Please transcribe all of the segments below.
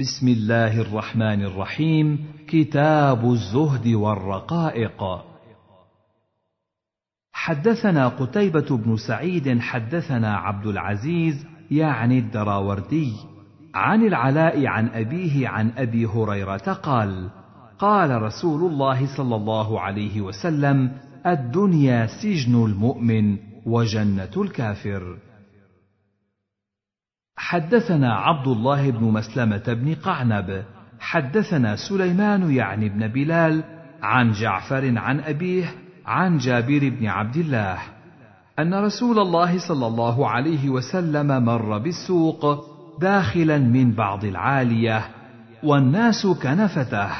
بسم الله الرحمن الرحيم كتاب الزهد والرقائق حدثنا قتيبة بن سعيد حدثنا عبد العزيز يعني الدراوردي عن العلاء عن أبيه عن أبي هريرة قال: قال رسول الله صلى الله عليه وسلم: الدنيا سجن المؤمن وجنة الكافر. حدثنا عبد الله بن مسلمة بن قعنب، حدثنا سليمان يعني بن بلال عن جعفر عن أبيه عن جابر بن عبد الله أن رسول الله صلى الله عليه وسلم مر بالسوق داخلا من بعض العالية والناس كنفته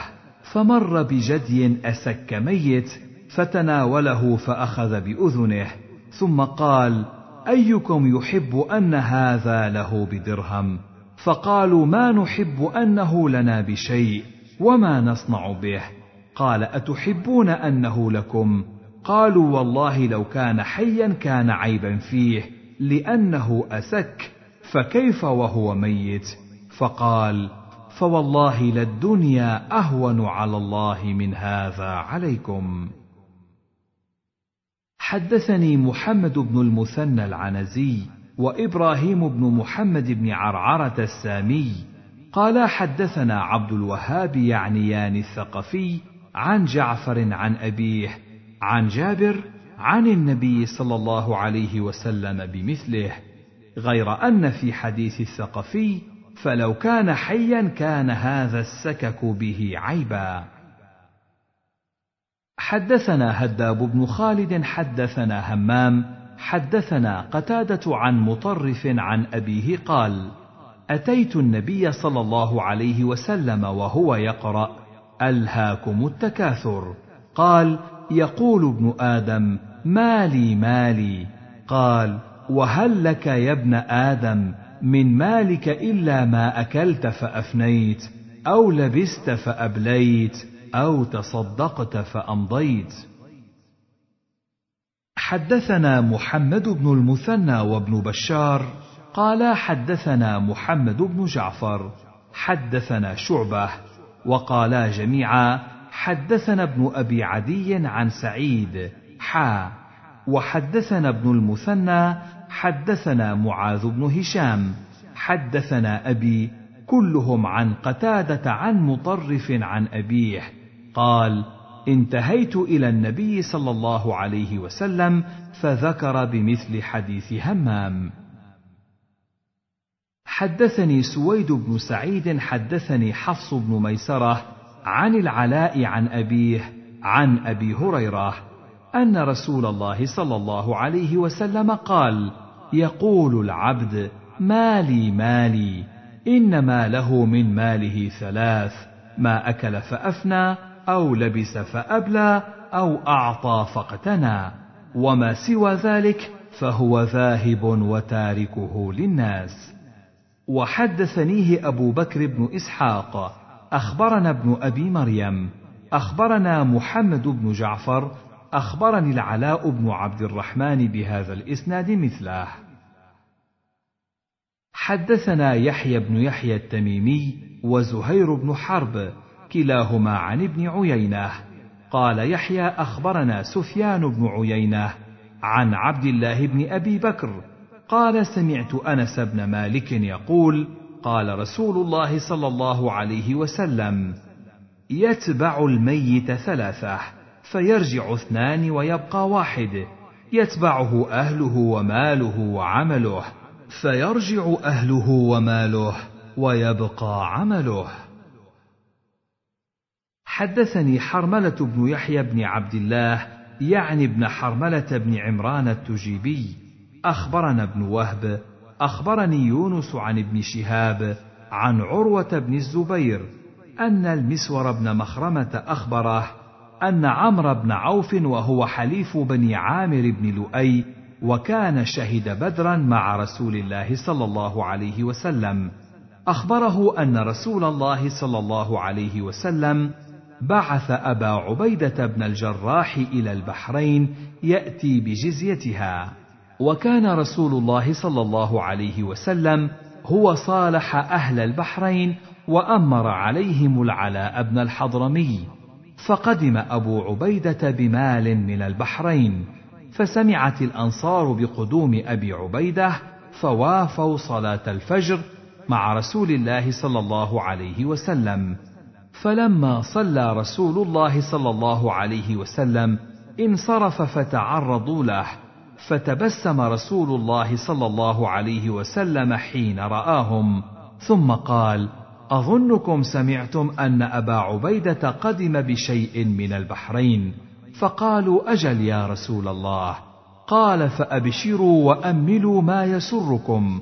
فمر بجدي أسك ميت فتناوله فأخذ بأذنه ثم قال أيكم يحب أن هذا له بدرهم؟ فقالوا ما نحب أنه لنا بشيء وما نصنع به. قال أتحبون أنه لكم؟ قالوا والله لو كان حيا كان عيبا فيه لأنه أسك فكيف وهو ميت؟ فقال فوالله للدنيا أهون على الله من هذا عليكم. حدثني محمد بن المثنى العنزي وإبراهيم بن محمد بن عرعرة السامي قال حدثنا عبد الوهاب يعنيان الثقفي عن جعفر عن أبيه عن جابر عن النبي صلى الله عليه وسلم بمثله غير أن في حديث الثقفي فلو كان حيا كان هذا السكك به عيبا. حدثنا هداب بن خالد حدثنا همام حدثنا قتادة عن مطرف عن أبيه قال أتيت النبي صلى الله عليه وسلم وهو يقرأ ألهاكم التكاثر. قال يقول ابن آدم مالي مالي. قال وهل لك يا ابن آدم من مالك إلا ما أكلت فأفنيت أو لبست فأبليت؟ أو تصدقت فأمضيت. حدثنا محمد بن المثنى وابن بشار قال حدثنا محمد بن جعفر حدثنا شعبة وقالا جميعا حدثنا ابن أبي عدي عن سعيد حا. وحدثنا ابن المثنى حدثنا معاذ بن هشام حدثنا أبي كلهم عن قتادة عن مطرف عن أبيه. قال انتهيت إلى النبي صلى الله عليه وسلم فذكر بمثل حديث همام. حدثني سويد بن سعيد حدثني حفص بن ميسرة عن العلاء عن أبيه عن أبي هريرة أن رسول الله صلى الله عليه وسلم قال يقول العبد مالي مالي إنما له من ماله ثلاث ما أكل فأفنى أو لبس فأبلى أو أعطى فاقتنى وما سوى ذلك فهو ذاهب وتاركه للناس. وحدثنيه أبو بكر بن إسحاق أخبرنا ابن أبي مريم أخبرنا محمد بن جعفر أخبرني العلاء بن عبد الرحمن بهذا الإسناد مثله. حدثنا يحيى بن يحيى التميمي وزهير بن حرب كلاهما عن ابن عيينة. قال يحيى أخبرنا سفيان بن عيينة عن عبد الله بن أبي بكر. قال سمعت أنس بن مالك يقول قال رسول الله صلى الله عليه وسلم يتبع الميت ثلاثة فيرجع اثنان ويبقى واحد. يتبعه أهله وماله وعمله فيرجع أهله وماله ويبقى عمله. حدثني حرملة بن يحيى بن عبد الله يعني ابن حرملة بن عمران التجيبي. أخبرنا ابن وهب أخبرني يونس عن ابن شهاب عن عروة بن الزبير أن المسور بن مخرمة أخبره أن عمرو بن عوف وهو حليف بني عامر بن لؤي وكان شهد بدرا مع رسول الله صلى الله عليه وسلم. أخبره أن رسول الله صلى الله عليه وسلم بعث أبا عبيدة بن الجراح إلى البحرين يأتي بجزيتها. وكان رسول الله صلى الله عليه وسلم هو صالح أهل البحرين وأمر عليهم العلاء بن الحضرمي. فقدم أبو عبيدة بمال من البحرين فسمعت الأنصار بقدوم أبي عبيدة فوافوا صلاة الفجر مع رسول الله صلى الله عليه وسلم. فلما صلى رسول الله صلى الله عليه وسلم انصرف فتعرضوا له فتبسم رسول الله صلى الله عليه وسلم حين رآهم. ثم قال أظنكم سمعتم أن أبا عبيدة قدم بشيء من البحرين؟ فقالوا أجل يا رسول الله. قال فأبشروا وأملوا ما يسركم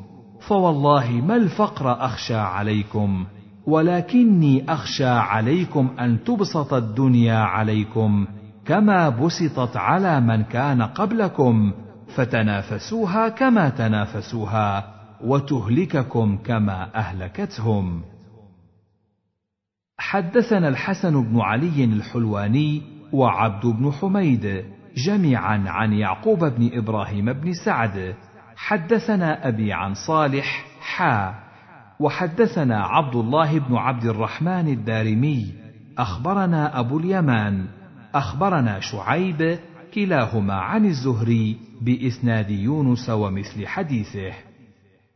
فوالله ما الفقر أخشى عليكم. ولكني أخشى عليكم أن تبسط الدنيا عليكم كما بسطت على من كان قبلكم فتنافسوها كما تنافسوها وتهلككم كما أهلكتهم. حدثنا الحسن بن علي الحلواني وعبد بن حميد جميعا عن يعقوب بن إبراهيم بن سعد. حدثنا أبي عن صالح حا وحدثنا عبد الله بن عبد الرحمن الدارمي أخبرنا أبو اليمان أخبرنا شعيب كلاهما عن الزهري بإسناد يونس ومثل حديثه.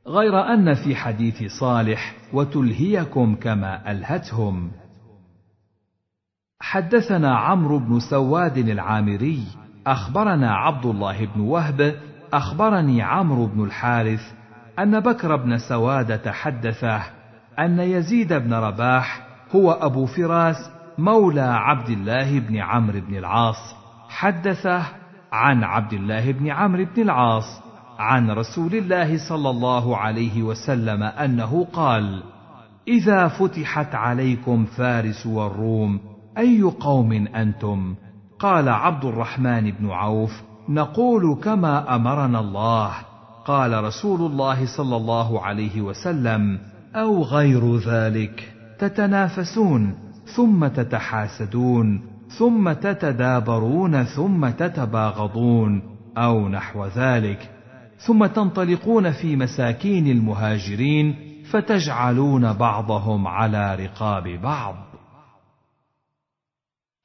غير أن في حديث صالح وتلهيكم كما ألهتهم. حدثنا عمرو بن سواد العامري أخبرنا عبد الله بن وهب أخبرني عمرو بن الحارث أن بكر بن سوادة حدثه أن يزيد بن رباح هو أبو فراس مولى عبد الله بن عمرو بن العاص حدثه عن عبد الله بن عمرو بن العاص عن رسول الله صلى الله عليه وسلم أنه قال إذا فتحت عليكم فارس والروم أي قوم أنتم؟ قال عبد الرحمن بن عوف نقول كما أمرنا الله قال رسول الله صلى الله عليه وسلم أو غير ذلك تتنافسون ثم تتحاسدون ثم تتدابرون ثم تتباغضون أو نحو ذلك ثم تنطلقون في مساكين المهاجرين فتجعلون بعضهم على رقاب بعض.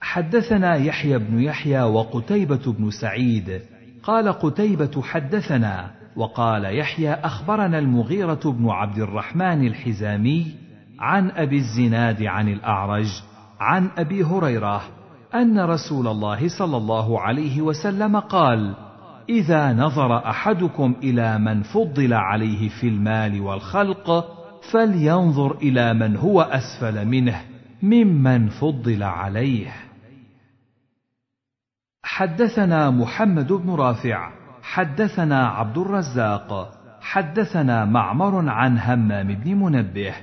حدثنا يحيى بن يحيى وقتيبة بن سعيد قال قتيبة حدثنا وقال يحيى أخبرنا المغيرة بن عبد الرحمن الحزامي عن أبي الزناد عن الأعرج عن أبي هريرة أن رسول الله صلى الله عليه وسلم قال: إذا نظر أحدكم إلى من فضل عليه في المال والخلق فلينظر إلى من هو أسفل منه ممن فضل عليه. حدثنا محمد بن رافع حدثنا عبد الرزاق حدثنا معمر عن همام بن منبه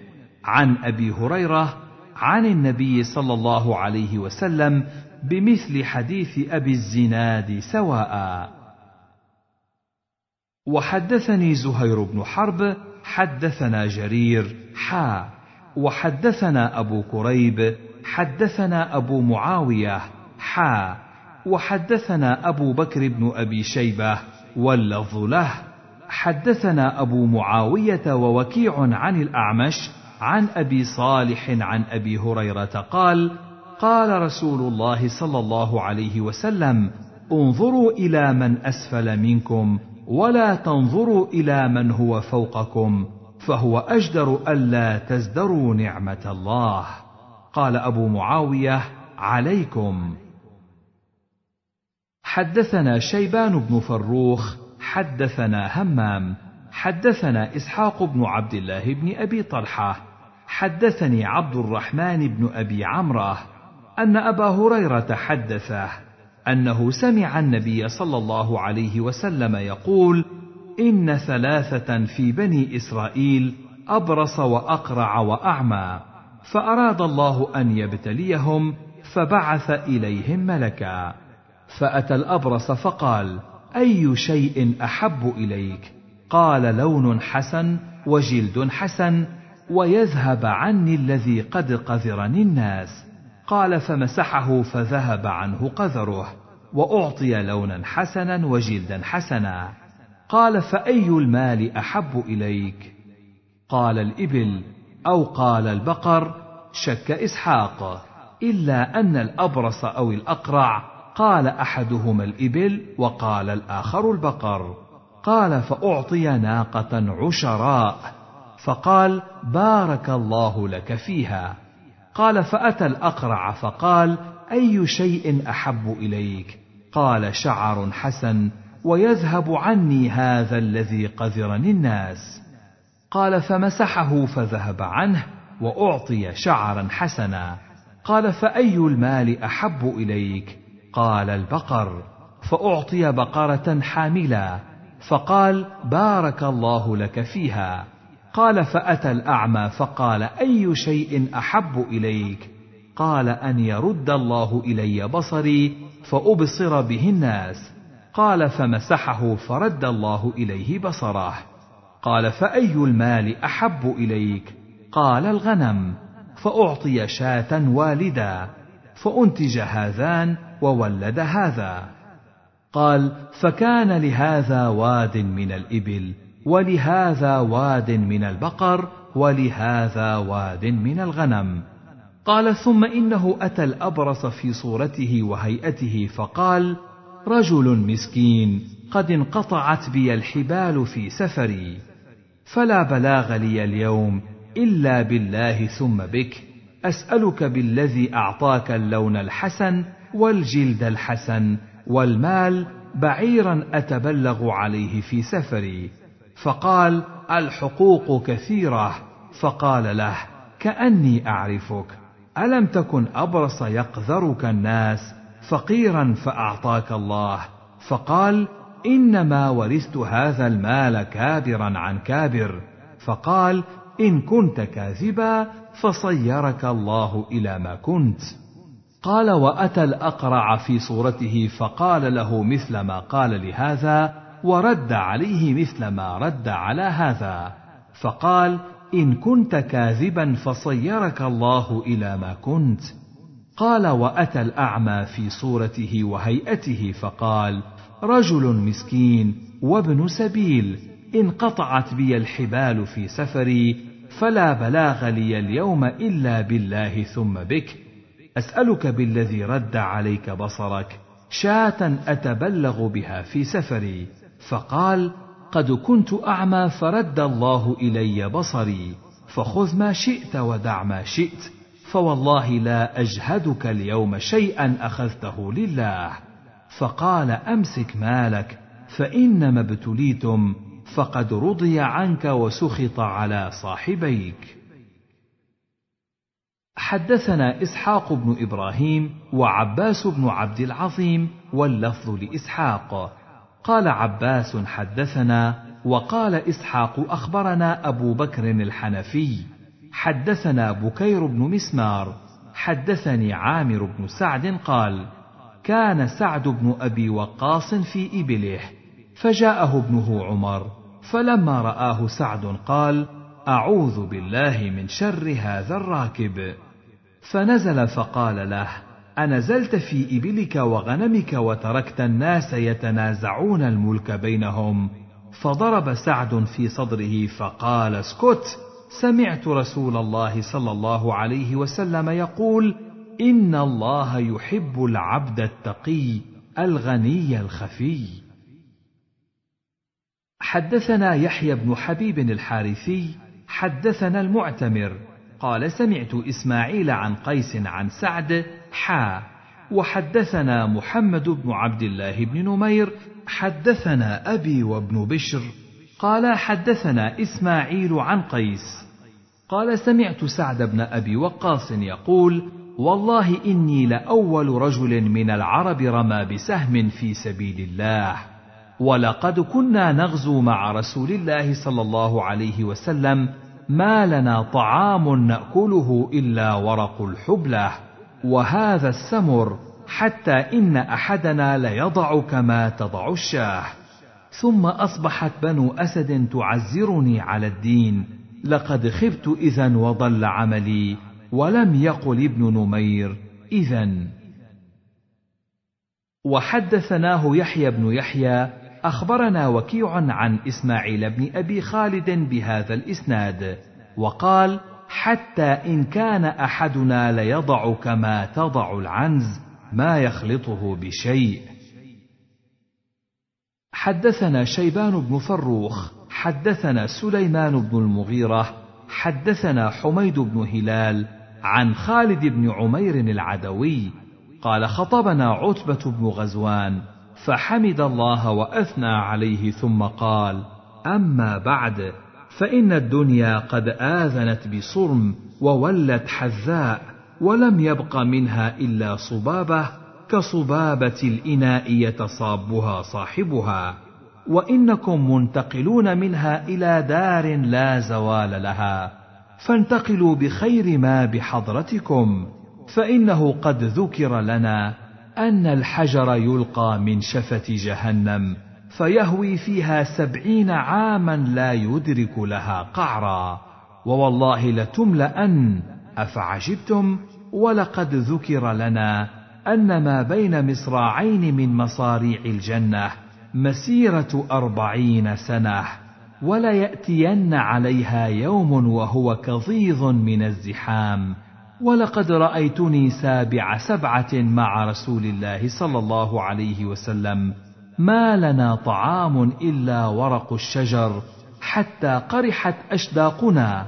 عن أبي هريرة عن النبي صلى الله عليه وسلم بمثل حديث أبي الزناد سواء. وحدثني زهير بن حرب حدثنا جرير حا. وحدثنا أبو كريب حدثنا أبو معاوية حا. وحدثنا أبو بكر بن أبي شيبة واللفظ له. حدثنا أبو معاوية ووكيع عن الأعمش عن أبي صالح عن أبي هريرة قال قال رسول الله صلى الله عليه وسلم انظروا إلى من أسفل منكم ولا تنظروا إلى من هو فوقكم فهو أجدر ألا تزدروا نعمة الله. قال أبو معاوية عليكم. حدثنا شيبان بن فروخ حدثنا همام حدثنا إسحاق بن عبد الله بن أبي طلحة حدثني عبد الرحمن بن أبي عمرة أن أبا هريرة حدثه أنه سمع النبي صلى الله عليه وسلم يقول إن ثلاثة في بني إسرائيل أبرص وأقرع وأعمى فأراد الله أن يبتليهم فبعث إليهم ملكا. فأتى الأبرص فقال أي شيء أحب إليك؟ قال لون حسن وجلد حسن ويذهب عني الذي قد قذرني الناس. قال فمسحه فذهب عنه قذره وأعطي لونا حسنا وجلدا حسنا. قال فأي المال أحب إليك؟ قال الإبل أو قال البقر شك إسحاق إلا أن الأبرص أو الأقرع قال أحدهما الإبل وقال الآخر البقر. قال فأعطي ناقة عشراء. فقال بارك الله لك فيها. قال فأتى الأقرع فقال أي شيء أحب إليك؟ قال شعر حسن ويذهب عني هذا الذي قذرني الناس. قال فمسحه فذهب عنه وأعطي شعرا حسنا. قال فأي المال أحب إليك؟ قال البقر فأعطي بقرة حاملا فقال بارك الله لك فيها. قال فأتى الأعمى فقال أي شيء أحب إليك؟ قال أن يرد الله إلي بصري فأبصر به الناس. قال فمسحه فرد الله إليه بصره. قال فأي المال أحب إليك؟ قال الغنم. فأعطي شاة والدا فأنتج هذان وولد هذا. قال فكان لهذا واد من الإبل ولهذا واد من البقر ولهذا واد من الغنم. قال ثم إنه أتى الأبرص في صورته وهيئته فقال رجل مسكين قد انقطعت بي الحبال في سفري فلا بلاغ لي اليوم إلا بالله ثم بك أسألك بالذي أعطاك اللون الحسن والجلد الحسن والمال بعيرا أتبلغ عليه في سفري. فقال الحقوق كثيرة. فقال له كأني أعرفك. ألم تكن أبرص يقذرك الناس؟ فقيرا فأعطاك الله. فقال إنما ورثت هذا المال كابرا عن كابر. فقال إن كنت كاذبا فصيرك الله إلى ما كنت. قال وأتى الأقرع في صورته فقال له مثل ما قال لهذا ورد عليه مثل ما رد على هذا. فقال إن كنت كاذبا فصيرك الله إلى ما كنت. قال وأتى الأعمى في صورته وهيئته فقال رجل مسكين وابن سبيل انقطعت بي الحبال في سفري فلا بلاغ لي اليوم إلا بالله ثم بك. أسألك بالذي رد عليك بصرك شاة أتبلغ بها في سفري. فقال قد كنت أعمى فرد الله إلي بصري. فخذ ما شئت ودع ما شئت فوالله لا أجهدك اليوم شيئا أخذته لله. فقال أمسك مالك فانما ابتليتم فقد رضي عنك وسخط على صاحبيك. حدثنا إسحاق بن إبراهيم وعباس بن عبد العظيم واللفظ لإسحاق. قال عباس حدثنا وقال إسحاق أخبرنا أبو بكر الحنفي حدثنا بكير بن مسمار حدثني عامر بن سعد قال كان سعد بن أبي وقاص في إبله فجاءه ابنه عمر فلما رآه سعد قال أعوذ بالله من شر هذا الراكب. فنزل فقال له انزلت في إبلك وغنمك وتركت الناس يتنازعون الملك بينهم. فضرب سعد في صدره فقال اسكت. سمعت رسول الله صلى الله عليه وسلم يقول إن الله يحب العبد التقي الغني الخفي. حدثنا يحيى بن حبيب الحارثي حدثنا المعتمر قال سمعت إسماعيل عن قيس عن سعد حا وحدثنا محمد بن عبد الله بن نمير حدثنا أبي وابن بشر قال حدثنا إسماعيل عن قيس. قال سمعت سعد بن أبي وقاص يقول والله إني لأول رجل من العرب رمى بسهم في سبيل الله ولقد كنا نغزو مع رسول الله صلى الله عليه وسلم ما لنا طعام نأكله إلا ورق الحبلة وهذا السمر حتى إن أحدنا ليضع كما تضع الشاه. ثم أصبحت بنو أسد تعزرني على الدين لقد خبت اذا وضل عملي ولم يقل ابن نمير اذا وحدثناه يحيى بن يحيى أخبرنا وكيع عن إسماعيل بن أبي خالد بهذا الإسناد وقال حتى إن كان أحدنا ليضع كما تضع العنز ما يخلطه بشيء. حدثنا شيبان بن فروخ حدثنا سليمان بن المغيرة حدثنا حميد بن هلال عن خالد بن عمير العدوي قال خطبنا عتبة بن غزوان فحمد الله وأثنى عليه ثم قال أما بعد فإن الدنيا قد آذنت بصرم وولت حذاء ولم يبق منها إلا صبابة كصبابة الإناء يتصابها صاحبها. وإنكم منتقلون منها إلى دار لا زوال لها. فانتقلوا بخير ما بحضرتكم فإنه قد ذكر لنا أن الحجر يلقى من شفة جهنم فيهوي فيها سبعين عاما لا يدرك لها قعرا. ووالله لتملأن أفعجبتم؟ ولقد ذكر لنا أن ما بين مصراعين من مصاريع الجنة مسيرة أربعين سنة وليأتين عليها يوم وهو كظيظ من الزحام. ولقد رأيتني سابع سبعة مع رسول الله صلى الله عليه وسلم. ما لنا طعام إلا ورق الشجر حتى قرحت أشداقنا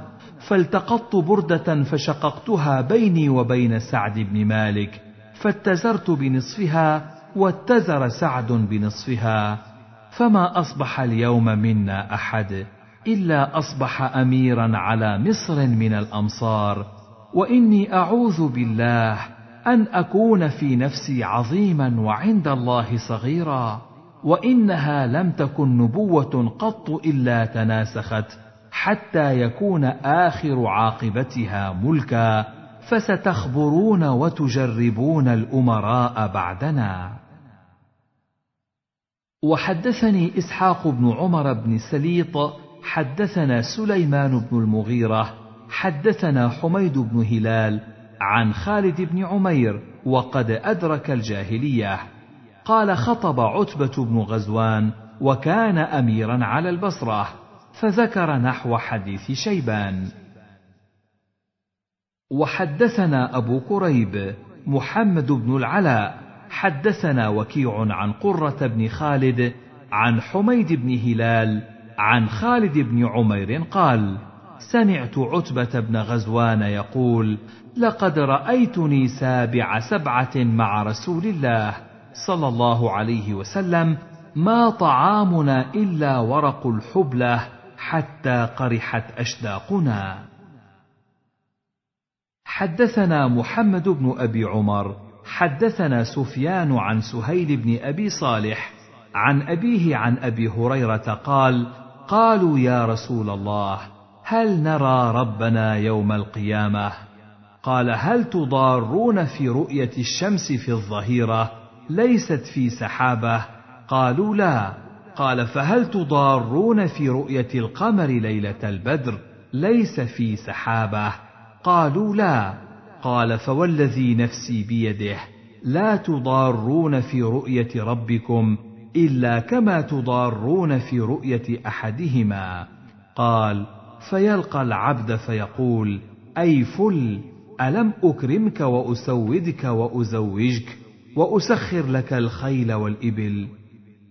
فالتقطت بردة فشققتها بيني وبين سعد بن مالك فاتزرت بنصفها واتزر سعد بنصفها. فما أصبح اليوم منا أحد إلا أصبح أميرا على مصر من الأمصار. وإني أعوذ بالله أن أكون في نفسي عظيما وعند الله صغيرا وإنها لم تكن نبوة قط إلا تناسخت حتى يكون آخر عاقبتها ملكا فستخبرون وتجربون الأمراء بعدنا. وحدثني إسحاق بن عمر بن سليط حدثنا سليمان بن المغيرة حدثنا حميد بن هلال عن خالد بن عمير وقد أدرك الجاهلية. قال خطب عتبة بن غزوان وكان أميرا على البصرة فذكر نحو حديث شيبان. وحدثنا أبو كريب محمد بن العلاء حدثنا وكيع عن قرة بن خالد عن حميد بن هلال عن خالد بن عمير قال: سمعت عتبة بن غزوان يقول: لقد رأيتني سابع سبعة مع رسول الله صلى الله عليه وسلم ما طعامنا إلا ورق الحبلة حتى قرحت أشداقنا. حدثنا محمد بن أبي عمر حدثنا سفيان عن سهيل بن أبي صالح عن أبيه عن أبي هريرة قال قالوا يا رسول الله هل نرى ربنا يوم القيامة؟ قال هل تضارون في رؤية الشمس في الظهيرة؟ ليست في سحابة. قالوا لا. قال فهل تضارون في رؤية القمر ليلة البدر؟ ليس في سحابة. قالوا لا. قال فوالذي نفسي بيده. لا تضارون في رؤية ربكم إلا كما تضارون في رؤية أحدهما. قال فيلقى العبد فيقول أي فل ألم أكرمك وأسودك وأزوجك وأسخر لك الخيل والإبل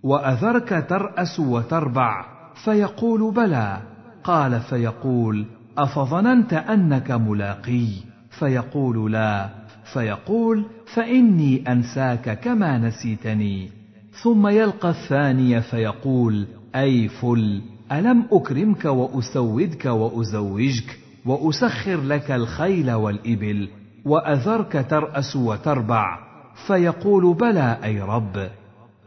وأذرك ترأس وتربع فيقول بلى قال فيقول أفظننت أنك ملاقي فيقول لا فيقول فإني أنساك كما نسيتني ثم يلقى الثاني فيقول أي فل ألم أكرمك وأسودك وأزوجك وأسخر لك الخيل والإبل وأذرك ترأس وتربع؟ فيقول بلى أي رب.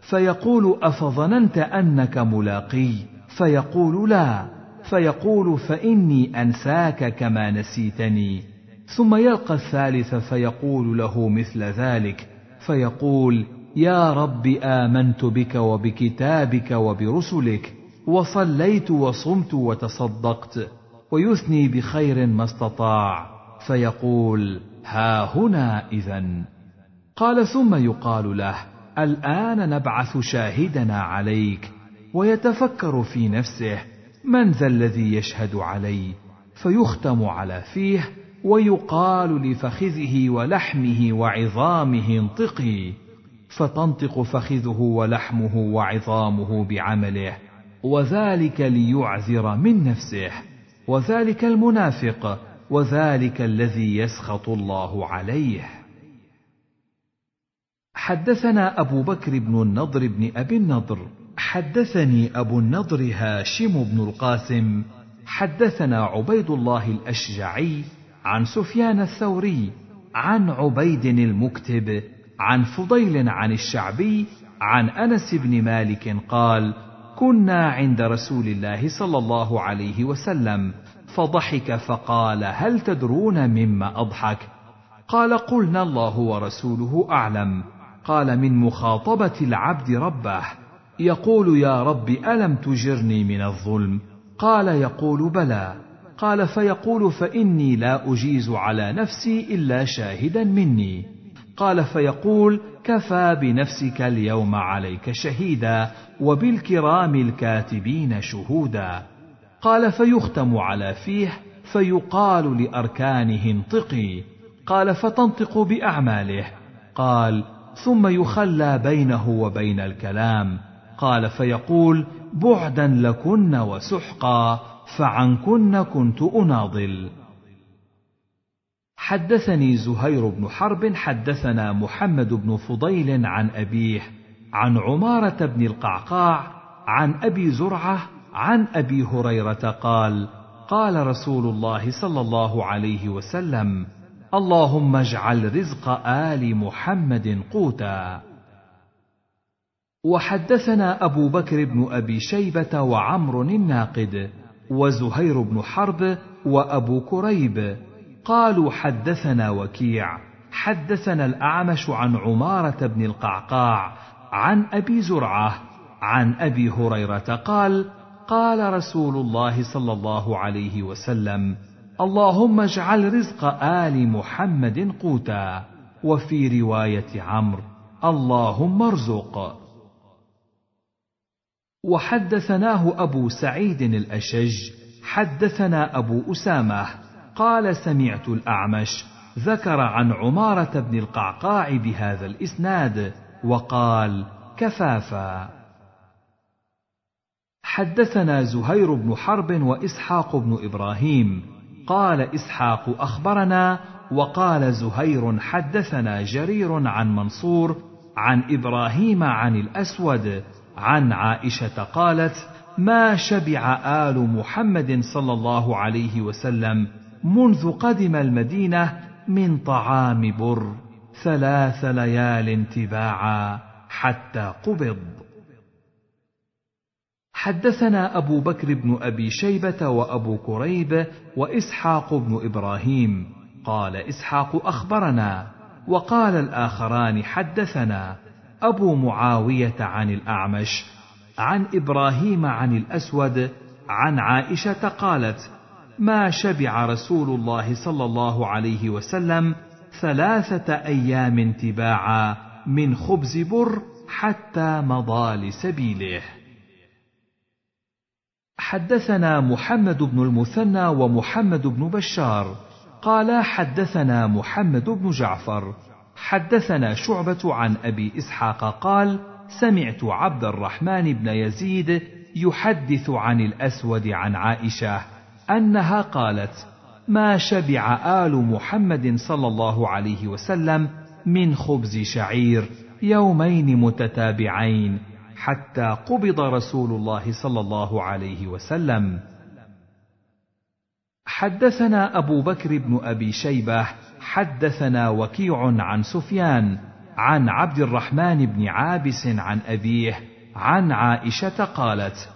فيقول أفظننت أنك ملاقي؟ فيقول لا. فيقول فإني أنساك كما نسيتني. ثم يلقى الثالث فيقول له مثل ذلك. فيقول يا رب آمنت بك وبكتابك وبرسلك وصليت وصمت وتصدقت ويثني بخير ما استطاع فيقول ها هنا اذا قال ثم يقال له الآن نبعث شاهدنا عليك ويتفكر في نفسه من ذا الذي يشهد علي؟ فيختم على فيه ويقال لفخذه ولحمه وعظامه انطقي. فتنطق فخذه ولحمه وعظامه بعمله. وذلك ليعذر من نفسه وذلك المنافق وذلك الذي يسخط الله عليه. حدثنا أبو بكر بن النضر بن أبي النضر حدثني أبو النضر هاشم بن القاسم حدثنا عبيد الله الأشجعي عن سفيان الثوري عن عبيد المكتب عن فضيل عن الشعبي عن أنس بن مالك قال كنا عند رسول الله صلى الله عليه وسلم. فضحك فقال هل تدرون مما أضحك؟ قال قلنا الله ورسوله أعلم. قال من مخاطبة العبد ربه. يقول يا رب ألم تجرني من الظلم؟ قال يقول بلى. قال فيقول فإني لا أجيز على نفسي إلا شاهدا مني. قال فيقول كفى بنفسك اليوم عليك شهيدا وبالكرام الكاتبين شهودا. قال فيختم على فيه فيقال لأركانه انطقي. قال فتنطق بأعماله. قال ثم يخلى بينه وبين الكلام. قال فيقول بعدا لكن وسحقا فعنكن كنت أناضل. حدثني زهير بن حرب حدثنا محمد بن فضيل عن أبيه عن عمارة بن القعقاع عن أبي زرعة عن أبي هريرة قال قال رسول الله صلى الله عليه وسلم اللهم اجعل رزق آل محمد قوتا. وحدثنا أبو بكر بن أبي شيبة وعمر الناقد وزهير بن حرب وأبو كريب قالوا حدثنا وكيع. حدثنا الأعمش عن عمارة بن القعقاع عن أبي زرعة عن أبي هريرة قال قال رسول الله صلى الله عليه وسلم اللهم اجعل رزق آل محمد قوتا. وفي رواية عمرو اللهم ارزق. وحدثناه أبو سعيد الأشج. حدثنا أبو أسامة قال سمعت الأعمش ذكر عن عمارة بن القعقاع بهذا الإسناد وقال كفافا. حدثنا زهير بن حرب وإسحاق بن إبراهيم. قال إسحاق أخبرنا وقال زهير حدثنا جرير عن منصور عن إبراهيم عن الأسود عن عائشة قالت ما شبع آل محمد صلى الله عليه وسلم منذ قدم المدينة من طعام بر ثلاث ليال تباعا حتى قبض. حدثنا أبو بكر بن أبي شيبة وأبو كريب وإسحاق بن إبراهيم. قال إسحاق أخبرنا وقال الآخران حدثنا أبو معاوية عن الأعمش عن إبراهيم عن الأسود عن عائشة قالت ما شبع رسول الله صلى الله عليه وسلم ثلاثة أيام تباعا من خبز بر حتى مضى لسبيله. حدثنا محمد بن المثنى ومحمد بن بشار. قالا حدثنا محمد بن جعفر. حدثنا شعبة عن أبي إسحاق قال: سمعت عبد الرحمن بن يزيد يحدث عن الأسود عن عائشة. أنها قالت: ما شبع آل محمد صلى الله عليه وسلم من خبز شعير يومين متتابعين حتى قبض رسول الله صلى الله عليه وسلم. حدثنا أبو بكر بن أبي شيبة حدثنا وكيع عن سفيان عن عبد الرحمن بن عابس عن أبيه عن عائشة قالت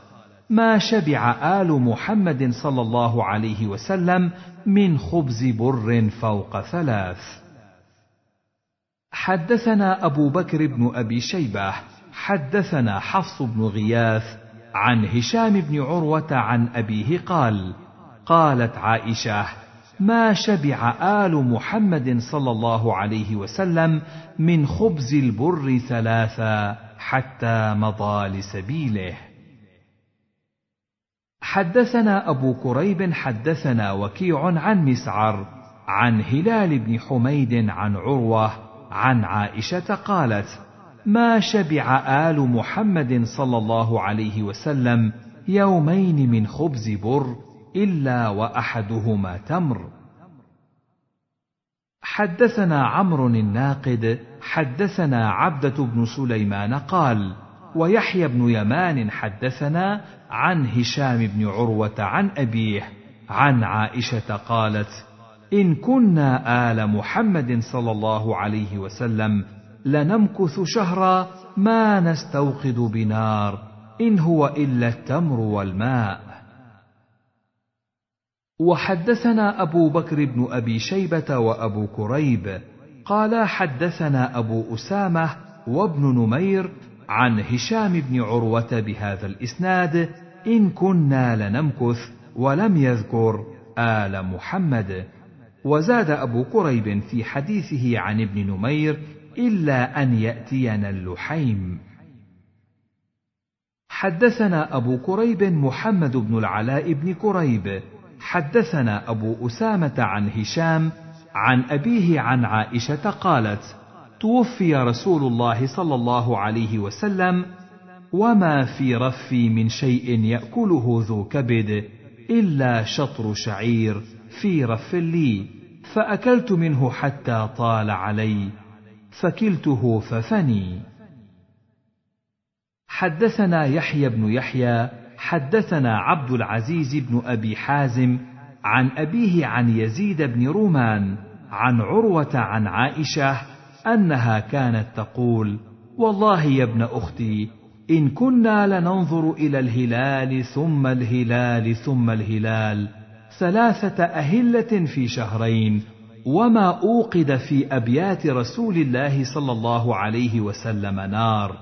ما شبع آل محمد صلى الله عليه وسلم من خبز بر فوق ثلاث. حدثنا أبو بكر بن أبي شيبة حدثنا حفص بن غياث عن هشام بن عروة عن أبيه قال قالت عائشة ما شبع آل محمد صلى الله عليه وسلم من خبز البر ثلاثا حتى مضى لسبيله. حدثنا أبو كريب حدثنا وكيع عن مسعر عن هلال بن حميد عن عروة عن عائشة قالت: ما شبع آل محمد صلى الله عليه وسلم يومين من خبز بر إلا وأحدهما تمر. حدثنا عمرو الناقد حدثنا عبدة بن سليمان قال: ويحيى بن يمان حدثنا عن هشام بن عروة عن أبيه عن عائشة قالت: إن كنا آل محمد صلى الله عليه وسلم لنمكث شهرا ما نستوقد بنار إن هو إلا التمر والماء. وحدثنا أبو بكر بن أبي شيبة وأبو كريب قال حدثنا أبو أسامة وابن نمير عن هشام بن عروة بهذا الإسناد إن كنا لنمكث ولم يذكر آل محمد. وزاد أبو كريب في حديثه عن ابن نمير إلا أن يأتينا اللحيم. حدثنا أبو كريب محمد بن العلاء بن كريب حدثنا أبو أسامة عن هشام عن أبيه عن عائشة قالت توفي رسول الله صلى الله عليه وسلم وما في رفي من شيء يأكله ذو كبد إلا شطر شعير في رف لي فأكلت منه حتى طال علي فكلته ففني. حدثنا يحيى بن يحيى حدثنا عبد العزيز بن أبي حازم عن أبيه عن يزيد بن رومان عن عروة عن عائشة أنها كانت تقول والله يا ابن أختي إن كنا لننظر إلى الهلال ثم الهلال ثم الهلال ثلاثة أهلة في شهرين وما أوقد في أبيات رسول الله صلى الله عليه وسلم نار.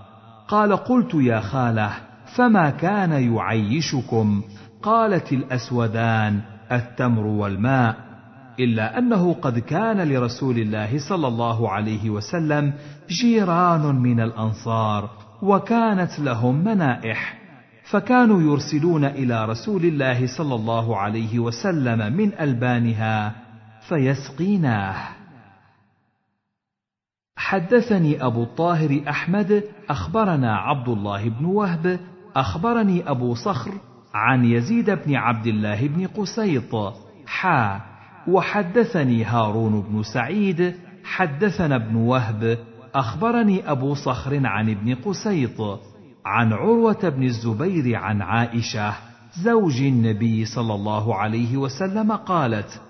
قال قلت يا خالة فما كان يعيشكم؟ قالت الأسودان التمر والماء. إلا أنه قد كان لرسول الله صلى الله عليه وسلم جيران من الأنصار وكانت لهم منائح فكانوا يرسلون إلى رسول الله صلى الله عليه وسلم من ألبانها فيسقيناه. حدثني أبو الطاهر أحمد أخبرنا عبد الله بن وهب أخبرني أبو صخر عن يزيد بن عبد الله بن قسيط حا وحدثني هارون بن سعيد حدثنا ابن وهب أخبرني أبو صخر عن ابن قسيط عن عروة بن الزبير عن عائشة زوج النبي صلى الله عليه وسلم قالت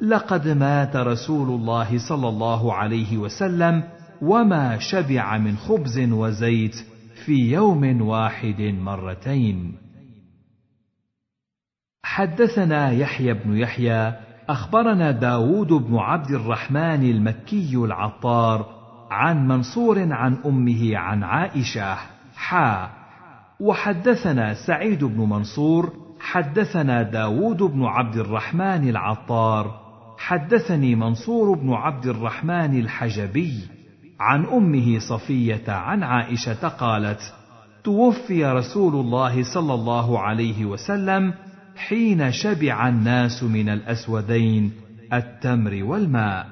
لقد مات رسول الله صلى الله عليه وسلم وما شبع من خبز وزيت في يوم واحد مرتين. حدثنا يحيى بن يحيى أخبرنا داود بن عبد الرحمن المكي العطار عن منصور عن أمه عن عائشة حا. وحدثنا سعيد بن منصور حدثنا داود بن عبد الرحمن العطار حدثني منصور بن عبد الرحمن الحجبي عن أمه صفية عن عائشة قالت توفي رسول الله صلى الله عليه وسلم حين شبع الناس من الأسودين التمر والماء.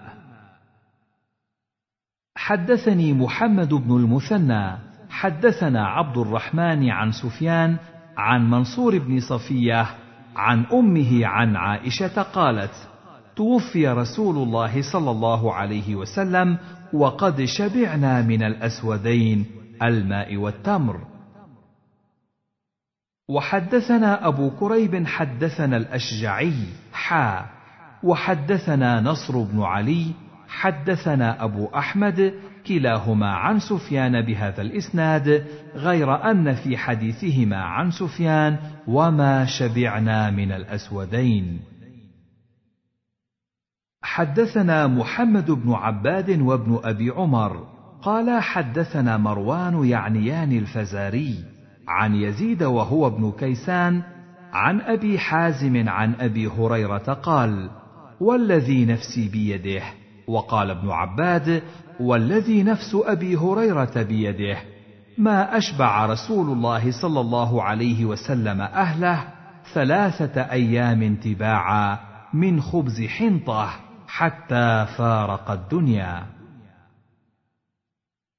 حدثني محمد بن المثنى حدثنا عبد الرحمن عن سفيان عن منصور بن صفية عن أمه عن عائشة قالت توفي رسول الله صلى الله عليه وسلم وقد شبعنا من الأسودين الماء والتمر. وحدثنا أبو كريب حدثنا الأشجعي حا. وحدثنا نصر بن علي حدثنا أبو أحمد كلاهما عن سفيان بهذا الإسناد غير أن في حديثهما عن سفيان وما شبعنا من الأسودين. حدثنا محمد بن عباد وابن أبي عمر قال حدثنا مروان يعنيان الفزاري. عن يزيد وهو ابن كيسان عن أبي حازم عن أبي هريرة قال والذي نفسي بيده وقال ابن عباد والذي نفس أبي هريرة بيده ما أشبع رسول الله صلى الله عليه وسلم أهله ثلاثة أيام تباعا من خبز حنطة حتى فارق الدنيا.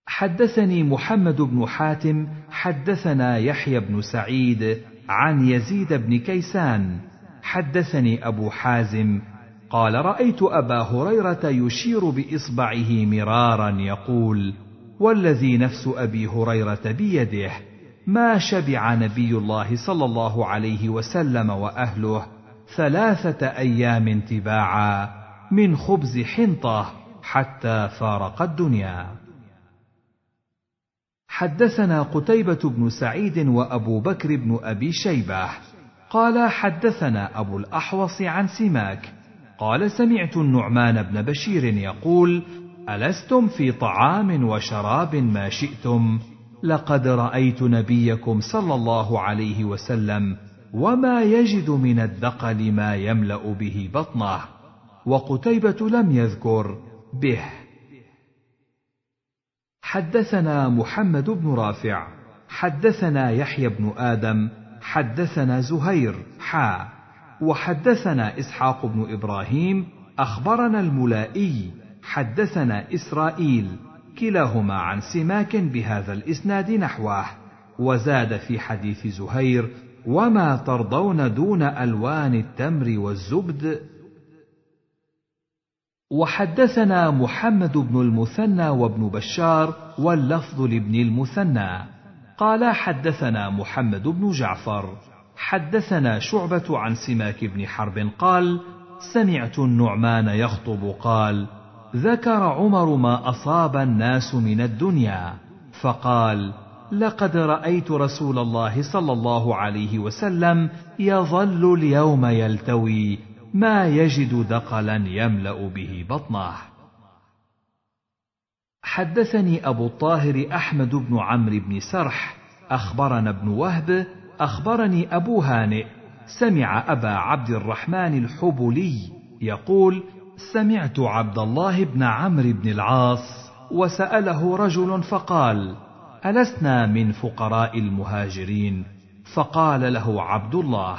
حدثني محمد بن حاتم حدثنا يحيى بن سعيد عن يزيد بن كيسان. حدثني أبو حازم قال رأيت أبا هريرة يشير بإصبعه مرارا يقول والذي نفس أبي هريرة بيده ما شبع نبي الله صلى الله عليه وسلم وأهله ثلاثة أيام تباعا من خبز حنطة حتى فارق الدنيا. حدثنا قتيبة بن سعيد وأبو بكر بن أبي شيبة. قال حدثنا أبو الأحوص عن سماك. قال سمعت النعمان بن بشير يقول ألستم في طعام وشراب ما شئتم؟ لقد رأيت نبيكم صلى الله عليه وسلم وما يجد من الدقل ما يملأ به بطنه وقتيبة لم يذكر به. حدثنا محمد بن رافع حدثنا يحيى بن آدم حدثنا زهير حا وحدثنا إسحاق بن إبراهيم أخبرنا الملائي حدثنا إسرائيل كلاهما عن سماك بهذا الإسناد نحوه وزاد في حديث زهير وما ترضون دون ألوان التمر والزبد وحدثنا محمد بن المثنى وابن بشار واللفظ لابن المثنى. قال حدثنا محمد بن جعفر. حدثنا شعبة عن سماك بن حرب قال سمعت النعمان يخطب قال ذكر عمر ما أصاب الناس من الدنيا. فقال لقد رأيت رسول الله صلى الله عليه وسلم يظل اليوم يلتوي. ما يجد دقلا يملأ به بطنه حدثني أبو الطاهر أحمد بن عمرو بن سرح أخبرنا ابن وهب أخبرني أبو هانئ سمع أبا عبد الرحمن الحبلي يقول سمعت عبد الله بن عمرو بن العاص وسأله رجل فقال ألسنا من فقراء المهاجرين؟ فقال له عبد الله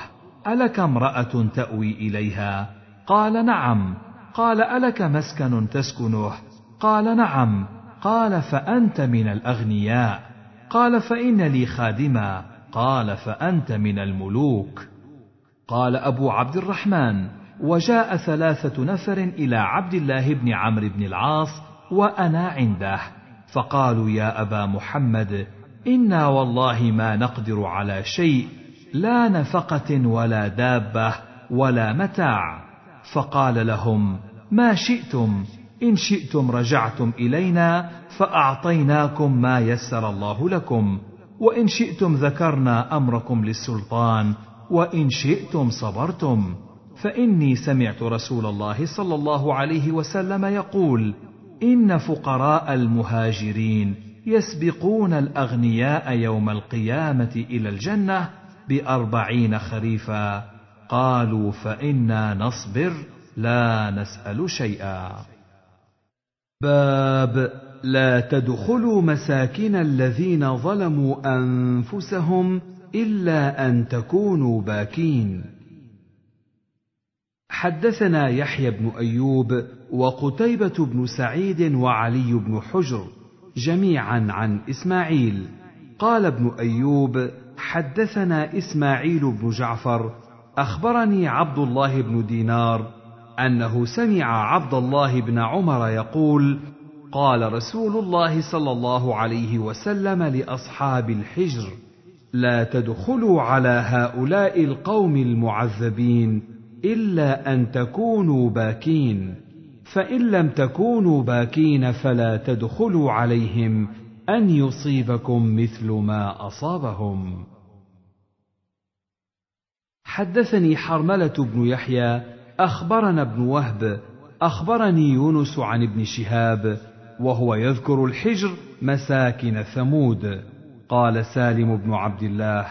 ألك امرأة تأوي إليها؟ قال نعم. قال ألك مسكن تسكنه؟ قال نعم. قال فأنت من الأغنياء. قال فإن لي خادما. قال فأنت من الملوك. قال أبو عبد الرحمن. وجاء ثلاثة نفر إلى عبد الله بن عمرو بن العاص وأنا عنده. فقالوا يا أبا محمد إنا والله ما نقدر على شيء لا نفقة ولا دابة ولا متاع. فقال لهم ما شئتم؟ إن شئتم رجعتم إلينا فأعطيناكم ما يسر الله لكم. وإن شئتم ذكرنا أمركم للسلطان وإن شئتم صبرتم. فإني سمعت رسول الله صلى الله عليه وسلم يقول إن فقراء المهاجرين يسبقون الأغنياء يوم القيامة إلى الجنة بأربعين خريفا قالوا فإنا نصبر لا نسأل شيئا. باب لا تدخلوا مساكن الذين ظلموا أنفسهم إلا أن تكونوا باكين. حدثنا يحيى بن أيوب وقتيبة بن سعيد وعلي بن حجر جميعا عن إسماعيل. قال ابن أيوب حدثنا إسماعيل بن جعفر أخبرني عبد الله بن دينار أنه سمع عبد الله بن عمر يقول قال رسول الله صلى الله عليه وسلم لأصحاب الحجر لا تدخلوا على هؤلاء القوم المعذبين إلا أن تكونوا باكين فإن لم تكونوا باكين فلا تدخلوا عليهم أن يصيبكم مثل ما أصابهم. حدثني حرملة بن يحيى أخبرنا ابن وهب أخبرني يونس عن ابن شهاب وهو يذكر الحجر مساكن ثمود. قال سالم بن عبد الله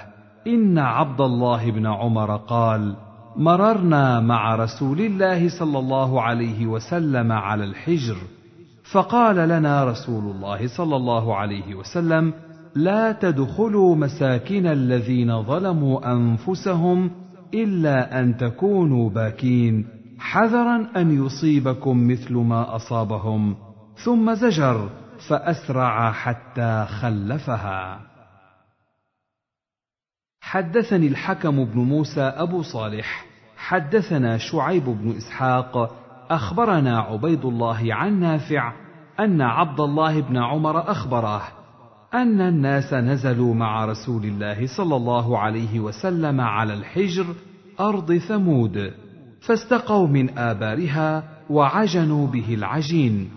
إن عبد الله بن عمر قال مررنا مع رسول الله صلى الله عليه وسلم على الحجر. فقال لنا رسول الله صلى الله عليه وسلم لا تدخلوا مساكن الذين ظلموا أنفسهم إلا أن تكونوا باكين حذرا أن يصيبكم مثل ما أصابهم ثم زجر فأسرع حتى خلفها. حدثني الحكم بن موسى أبو صالح حدثنا شعيب بن إسحاق أخبرنا عبيد الله عن نافع أن عبد الله بن عمر أخبره أن الناس نزلوا مع رسول الله صلى الله عليه وسلم على الحجر أرض ثمود فاستقوا من آبارها وعجنوا به العجين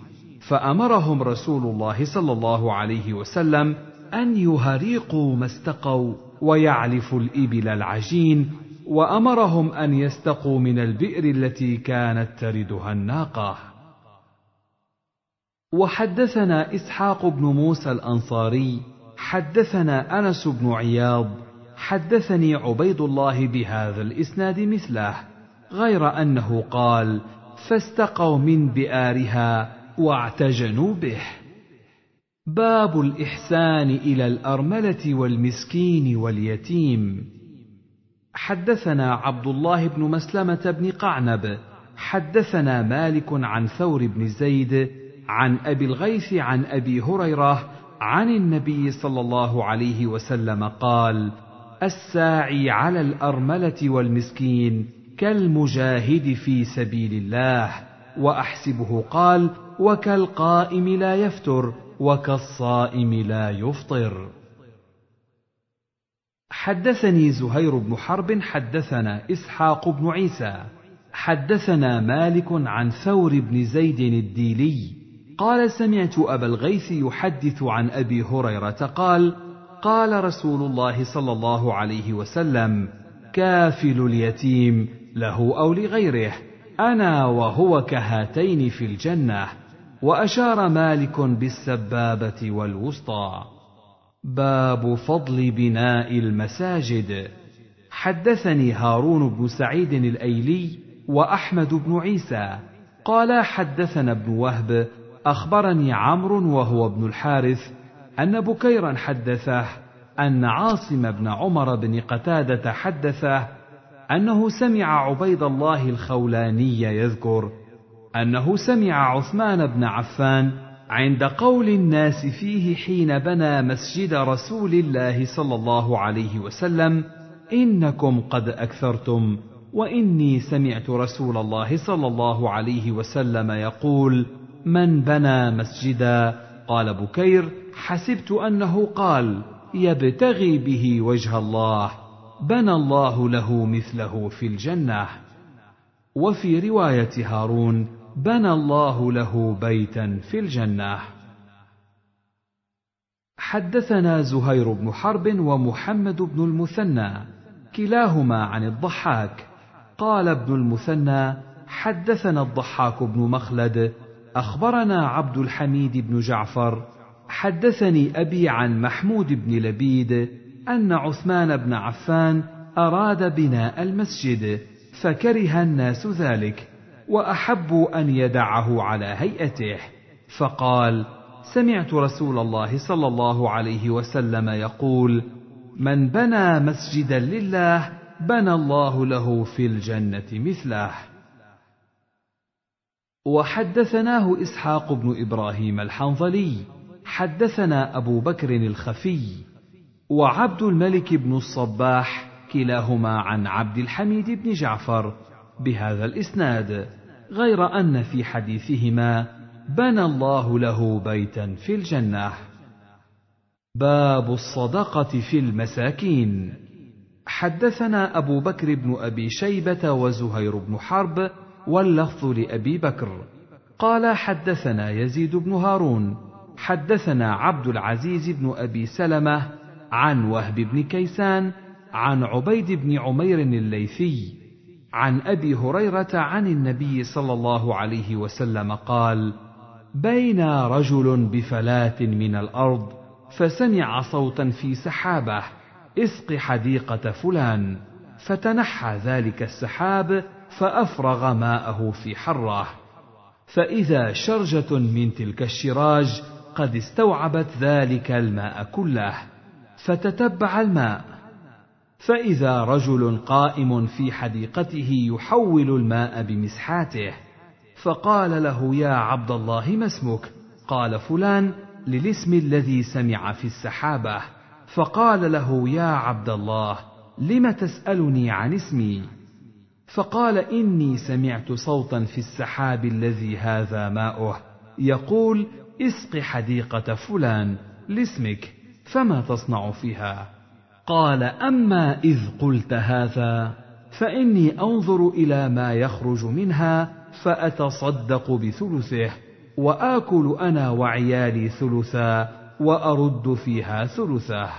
فأمرهم رسول الله صلى الله عليه وسلم أن يهريقوا ما استقوا ويعلفوا الإبل العجين وأمرهم أن يستقوا من البئر التي كانت تردها الناقة. وحدثنا إسحاق بن موسى الأنصاري حدثنا أنس بن عياض حدثني عبيد الله بهذا الإسناد مثله غير أنه قال فاستقوا من بئارها واعتجنوا به باب الإحسان إلى الأرملة والمسكين واليتيم. حدثنا عبد الله بن مسلمة بن قعنب حدثنا مالك عن ثور بن زيد عن أبي الغيث عن أبي هريرة عن النبي صلى الله عليه وسلم قال الساعي على الأرملة والمسكين كالمجاهد في سبيل الله وأحسبه قال وكالقائم لا يفتر وكالصائم لا يفطر. حدثني زهير بن حرب حدثنا إسحاق بن عيسى. حدثنا مالك عن ثور بن زيد الديلي. قال سمعت أبا الغيث يحدث عن أبي هريرة قال قال رسول الله صلى الله عليه وسلم كافل اليتيم له أو لغيره أنا وهو كهاتين في الجنة. وأشار مالك بالسبابة والوسطى. باب فضل بناء المساجد. حدثني هارون بن سعيد الأيلي وأحمد بن عيسى. قالا حدثنا ابن وهب أخبرني عمرو وهو ابن الحارث أن بكيرا حدثه أن عاصم بن عمر بن قتادة حدثه أنه سمع عبيد الله الخولاني يذكر أنه سمع عثمان بن عفان عند قول الناس فيه حين بنى مسجد رسول الله صلى الله عليه وسلم إنكم قد أكثرتم وإني سمعت رسول الله صلى الله عليه وسلم يقول من بنى مسجدا؟ قال بكير حسبت أنه قال يبتغي به وجه الله بنى الله له مثله في الجنة. وفي رواية هارون بنى الله له بيتا في الجنة. حدثنا زهير بن حرب ومحمد بن المثنى كلاهما عن الضحاك. قال ابن المثنى حدثنا الضحاك بن مخلد أخبرنا عبد الحميد بن جعفر حدثني أبي عن محمود بن لبيد أن عثمان بن عفان أراد بناء المسجد فكره الناس ذلك. واحبوا أن يدعه على هيئته. فقال سمعت رسول الله صلى الله عليه وسلم يقول من بنى مسجدا لله بنى الله له في الجنة مثله. وحدثناه إسحاق بن إبراهيم الحنظلي حدثنا أبو بكر الخفي وعبد الملك بن الصباح كلاهما عن عبد الحميد بن جعفر. بهذا الإسناد غير أن في حديثهما بنى الله له بيتا في الجنة. باب الصدقة في المساكين. حدثنا أبو بكر بن أبي شيبة وزهير بن حرب واللفظ لأبي بكر. قال حدثنا يزيد بن هارون. حدثنا عبد العزيز بن أبي سلمة عن وهب بن كيسان عن عبيد بن عمير الليثي عن أبي هريرة عن النبي صلى الله عليه وسلم قال بين رجل بفلاة من الأرض فسمع صوتا في سحابة اسق حديقة فلان فتنحى ذلك السحاب فأفرغ ماءه في حرة. فإذا شرجة من تلك الشراج قد استوعبت ذلك الماء كله فتتبع الماء فإذا رجل قائم في حديقته يحول الماء بمسحاته فقال له يا عبد الله ما اسمك؟ قال فلان للاسم الذي سمع في السحابة. فقال له يا عبد الله لم تسألني عن اسمي؟ فقال إني سمعت صوتا في السحاب الذي هذا ماؤه. يقول اسق حديقة فلان لاسمك فما تصنع فيها؟ قال أما إذ قلت هذا فإني أنظر إلى ما يخرج منها فأتصدق بثلثه وآكل أنا وعيالي ثلثا وأرد فيها ثلثه.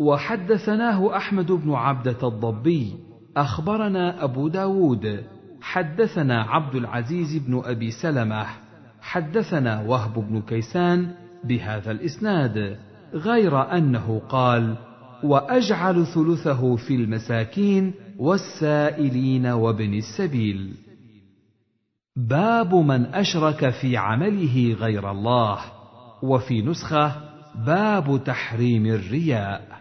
وحدثناه أحمد بن عبدة الضبي أخبرنا أبو داود حدثنا عبد العزيز بن أبي سلمة حدثنا وهب بن كيسان بهذا الإسناد. غير أنه قال وأجعل ثلثه في المساكين والسائلين وابن السبيل. باب من أشرك في عمله غير الله. وفي نسخة باب تحريم الرياء.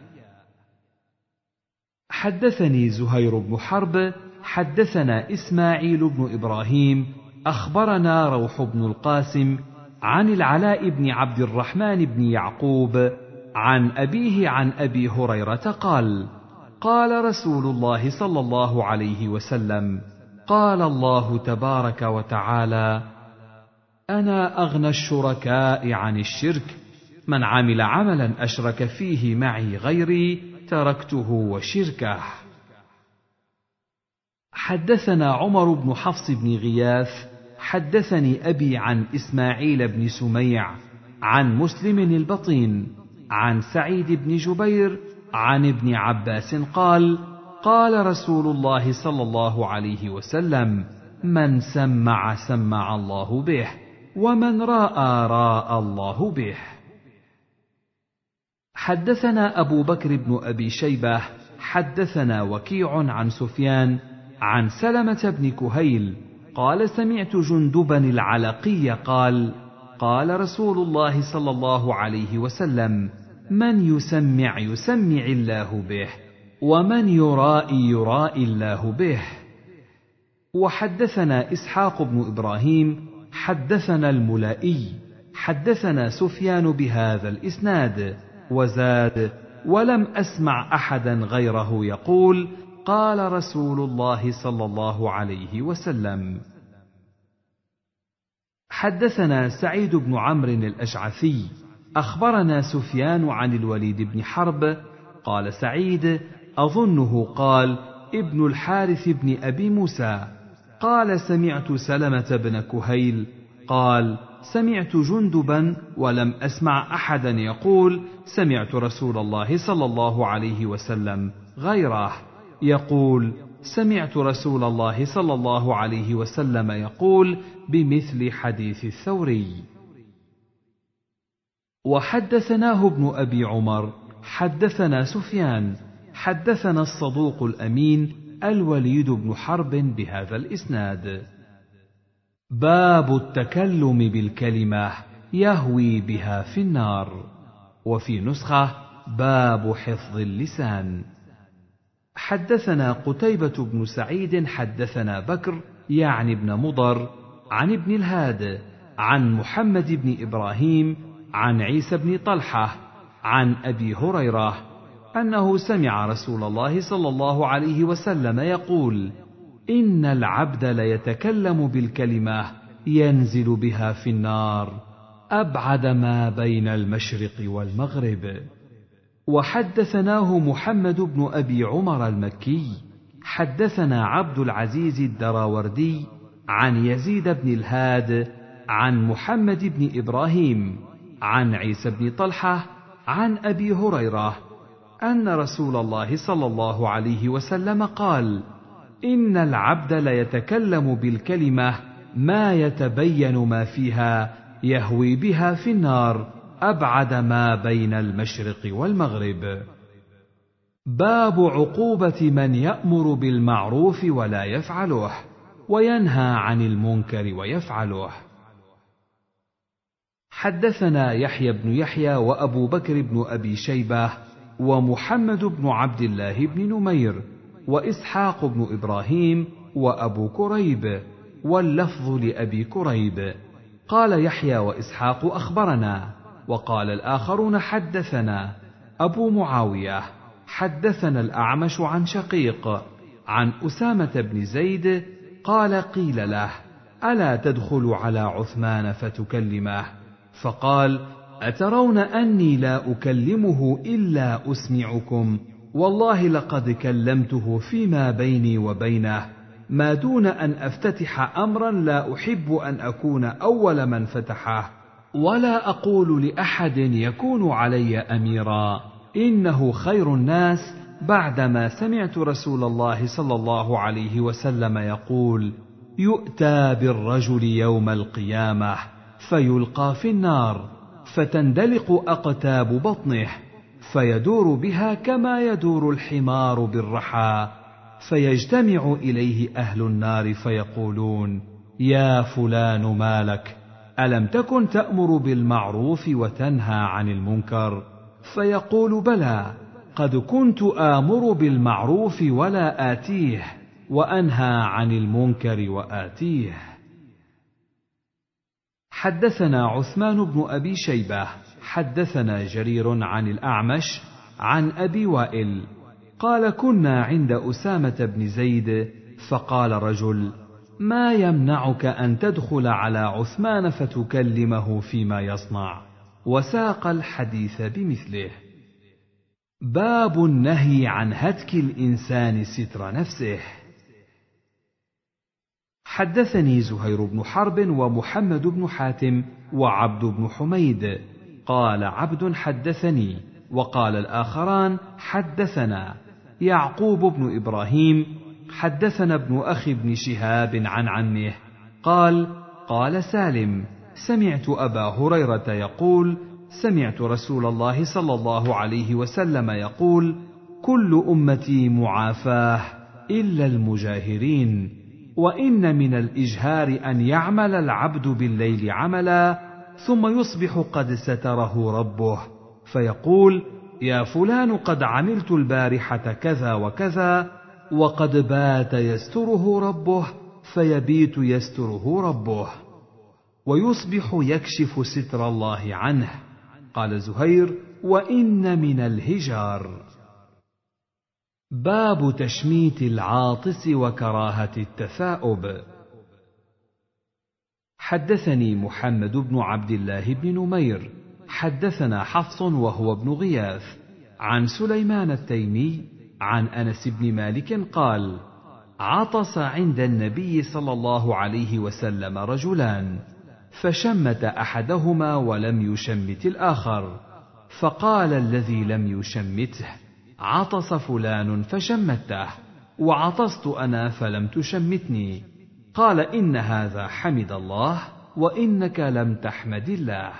حدثني زهير بن حرب حدثنا إسماعيل بن إبراهيم أخبرنا روح بن القاسم عن العلاء بن عبد الرحمن بن يعقوب عن أبيه عن أبي هريرة قال قال رسول الله صلى الله عليه وسلم قال الله تبارك وتعالى أنا أغنى الشركاء عن الشرك من عمل عملا أشرك فيه معي غيري تركته وشركه. حدثنا عمر بن حفص بن غياث حدثني أبي عن إسماعيل بن سميع عن مسلم البطين عن سعيد بن جبير عن ابن عباس قال قال رسول الله صلى الله عليه وسلم من سمع سمع الله به ومن رأى رأى الله به. حدثنا أبو بكر بن أبي شيبة حدثنا وكيع عن سفيان عن سلمة بن كهيل قال سمعت جندبا العلقي قال قال رسول الله صلى الله عليه وسلم من يسمع يسمع الله به ومن يرائي يرائي الله به. وحدثنا إسحاق بن إبراهيم حدثنا الملائي حدثنا سفيان بهذا الإسناد وزاد ولم أسمع أحدا غيره يقول قال رسول الله صلى الله عليه وسلم. حدثنا سعيد بن عمرو الأشعثي أخبرنا سفيان عن الوليد بن حرب قال سعيد أظنه قال ابن الحارث بن أبي موسى. قال سمعت سلمة بن كهيل قال سمعت جندبا ولم أسمع أحدا يقول سمعت رسول الله صلى الله عليه وسلم غيره. يقول سمعت رسول الله صلى الله عليه وسلم يقول بمثل حديث الثوري. وحدثناه ابن أبي عمر حدثنا سفيان حدثنا الصدوق الأمين الوليد بن حرب بهذا الإسناد. باب التكلم بالكلمة يهوي بها في النار. وفي نسخة باب حفظ اللسان. حدثنا قتيبة بن سعيد حدثنا بكر يعني ابن مضر عن ابن الهاد عن محمد بن إبراهيم عن عيسى بن طلحة عن أبي هريرة أنه سمع رسول الله صلى الله عليه وسلم يقول: إن العبد ليتكلم بالكلمة ينزل بها في النار أبعد ما بين المشرق والمغرب. وحدثناه محمد بن أبي عمر المكي حدثنا عبد العزيز الدراوردي عن يزيد بن الهاد عن محمد بن إبراهيم عن عيسى بن طلحة عن أبي هريرة أن رسول الله صلى الله عليه وسلم قال إن العبد ليتكلم بالكلمة ما يتبين ما فيها يهوي بها في النار أبعد ما بين المشرق والمغرب. باب عقوبة من يأمر بالمعروف ولا يفعله وينهى عن المنكر ويفعله. حدثنا يحيى بن يحيى وأبو بكر بن أبي شيبة ومحمد بن عبد الله بن نمير وإسحاق بن إبراهيم وأبو كريب واللفظ لأبي كريب. قال يحيى وإسحاق أخبرنا وقال الآخرون حدثنا. أبو معاوية حدثنا الأعمش عن شقيق عن أسامة بن زيد قال قيل له ألا تدخل على عثمان فتكلمه؟ فقال أترون أني لا أكلمه إلا أسمعكم؟ والله لقد كلمته فيما بيني وبينه. ما دون أن أفتتح أمرا لا أحب أن أكون أول من فتحه. ولا أقول لأحد يكون علي أميرا. إنه خير الناس بعدما سمعت رسول الله صلى الله عليه وسلم يقول يؤتى بالرجل يوم القيامة. فيلقى في النار فتندلق أقتاب بطنه فيدور بها كما يدور الحمار بالرحى فيجتمع إليه أهل النار فيقولون يا فلان ما لك ألم تكن تأمر بالمعروف وتنهى عن المنكر؟ فيقول بلى قد كنت آمر بالمعروف ولا آتيه وأنهى عن المنكر وآتيه. حدثنا عثمان بن أبي شيبة حدثنا جرير عن الأعمش عن أبي وائل. قال كنا عند أسامة بن زيد. فقال رجل ما يمنعك أن تدخل على عثمان فتكلمه فيما يصنع؟ وساق الحديث بمثله. باب النهي عن هتك الإنسان ستر نفسه. حدثني زهير بن حرب ومحمد بن حاتم وعبد بن حميد. قال عبد حدثني وقال الآخران حدثنا. يعقوب بن إبراهيم حدثنا ابن أخي ابن شهاب عن عمه. قال قال سالم سمعت أبا هريرة يقول سمعت رسول الله صلى الله عليه وسلم يقول كل أمتي معافاه إلا المجاهرين. وإن من الإجهار أن يعمل العبد بالليل عملا ثم يصبح قد ستره ربه فيقول يا فلان قد عملت البارحة كذا وكذا وقد بات يستره ربه فيبيت يستره ربه ويصبح يكشف ستر الله عنه. قال زهير وإن من الهجار. باب تشميت العاطس وكراهة التثاؤب. حدثني محمد بن عبد الله بن نمير. حدثنا حفص وهو ابن غياث. عن سليمان التيمي عن أنس بن مالك قال عطس عند النبي صلى الله عليه وسلم رجلان فشمت أحدهما ولم يشمت الآخر فقال الذي لم يشمته عطس فلان فشمته وعطست أنا فلم تشمتني. قال إن هذا حمد الله وإنك لم تحمد الله.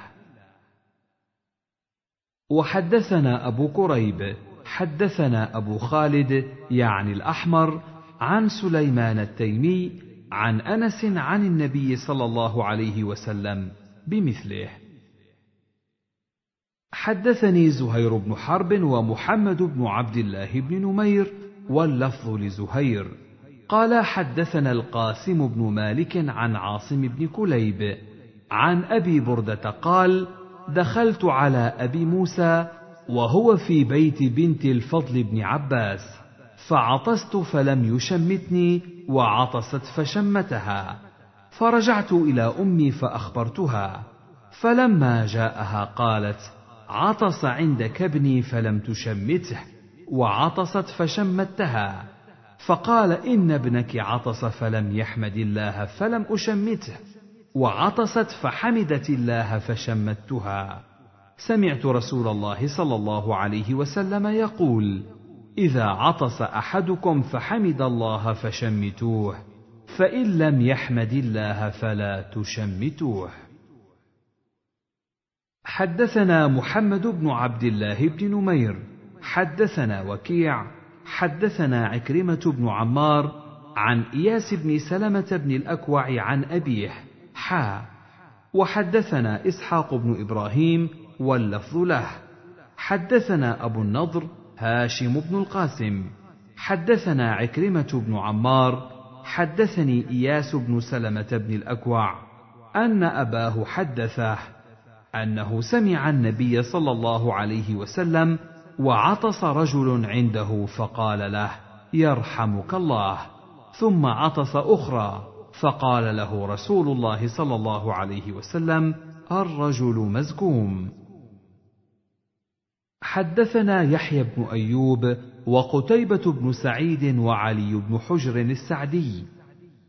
وحدثنا أبو كريب حدثنا أبو خالد يعني الأحمر عن سليمان التيمي عن أنس عن النبي صلى الله عليه وسلم بمثله. حدثني زهير بن حرب ومحمد بن عبد الله بن نمير واللفظ لزهير. قال حدثنا القاسم بن مالك عن عاصم بن كليب عن أبي بردة قال دخلت على أبي موسى وهو في بيت بنت الفضل بن عباس فعطست فلم يشمتني وعطست فشمتها فرجعت إلى أمي فأخبرتها فلما جاءها قالت عطس عندك ابني فلم تشمته وعطست فشمتها. فقال إن ابنك عطس فلم يحمد الله فلم أشمته وعطست فحمدت الله فشمتها. سمعت رسول الله صلى الله عليه وسلم يقول إذا عطس أحدكم فحمد الله فشمتوه فإن لم يحمد الله فلا تشمتوه. حدثنا محمد بن عبد الله بن نمير حدثنا وكيع حدثنا عكرمة بن عمار عن إياس بن سلمة بن الأكوع عن أبيه حا وحدثنا إسحاق بن إبراهيم واللفظ له. حدثنا أبو النضر هاشم بن القاسم. حدثنا عكرمة بن عمار حدثني إياس بن سلمة بن الأكوع أن أباه حدثه. أنه سمع النبي صلى الله عليه وسلم وعطس رجل عنده فقال له يرحمك الله. ثم عطس أخرى فقال له رسول الله صلى الله عليه وسلم الرجل مزكوم. حدثنا يحيى بن أيوب وقتيبة بن سعيد وعلي بن حجر السعدي.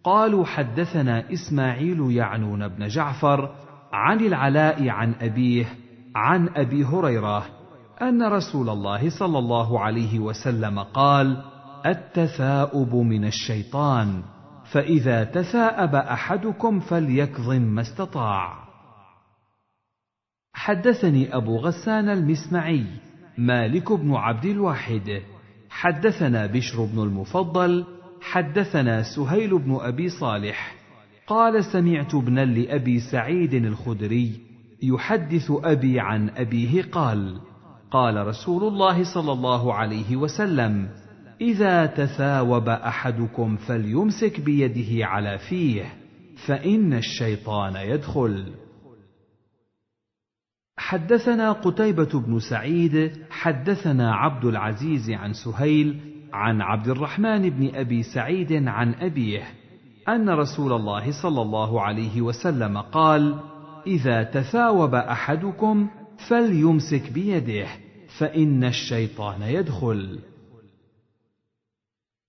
قالوا حدثنا إسماعيل يعنون بن جعفر عن العلاء عن أبيه عن أبي هريرة أن رسول الله صلى الله عليه وسلم قال التثاؤب من الشيطان فإذا تثاءب أحدكم فليكظم ما استطاع. حدثني أبو غسان المسمعي مالك بن عبد الواحد. حدثنا بشر بن المفضل حدثنا سهيل بن أبي صالح. قال سمعت ابنا لأبي سعيد الخدري يحدث أبي عن أبيه قال قال رسول الله صلى الله عليه وسلم إذا تثاوب أحدكم فليمسك بيده على فيه فإن الشيطان يدخل. حدثنا قتيبة بن سعيد حدثنا عبد العزيز عن سهيل عن عبد الرحمن بن أبي سعيد عن أبيه أن رسول الله صلى الله عليه وسلم قال: إذا تثاوب أحدكم فليمسك بيده فإن الشيطان يدخل.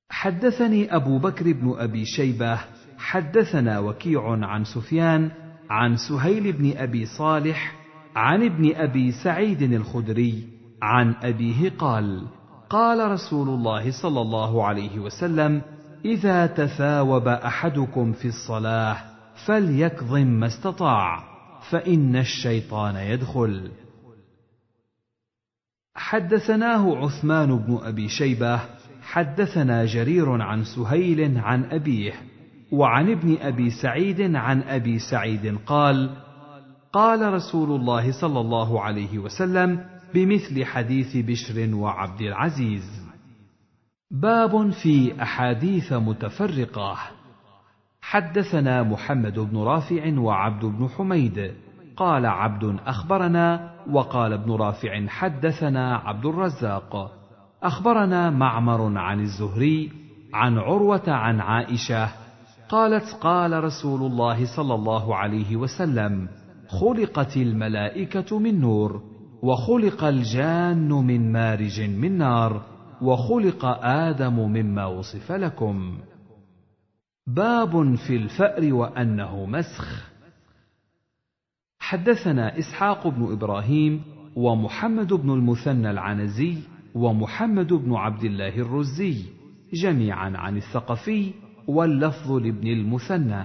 حدثني أبو بكر بن أبي شيبة حدثنا وكيع عن سفيان عن سهيل بن أبي صالح عن ابن أبي سعيد الخدري عن أبيه قال قال رسول الله صلى الله عليه وسلم إذا تثاوب أحدكم في الصلاة فليكظم ما استطاع فإن الشيطان يدخل. حدثناه عثمان بن أبي شيبة حدثنا جرير عن سهيل عن أبيه وعن ابن أبي سعيد عن أبي سعيد قال قال رسول الله صلى الله عليه وسلم بمثل حديث بشر وعبد العزيز. باب في أحاديث متفرقة. حدثنا محمد بن رافع وعبد بن حميد. قال عبد أخبرنا وقال ابن رافع حدثنا عبد الرزاق. أخبرنا معمر عن الزهري عن عروة عن عائشة. قالت قال رسول الله صلى الله عليه وسلم خلقت الملائكة من نور وخلق الجان من مارج من نار. وخلق آدم مما وصف لكم. باب في الفأر وأنه مسخ. حدثنا إسحاق بن إبراهيم ومحمد بن المثنى العنزي ومحمد بن عبد الله الرزي جميعا عن الثقفي واللفظ لابن المثنى.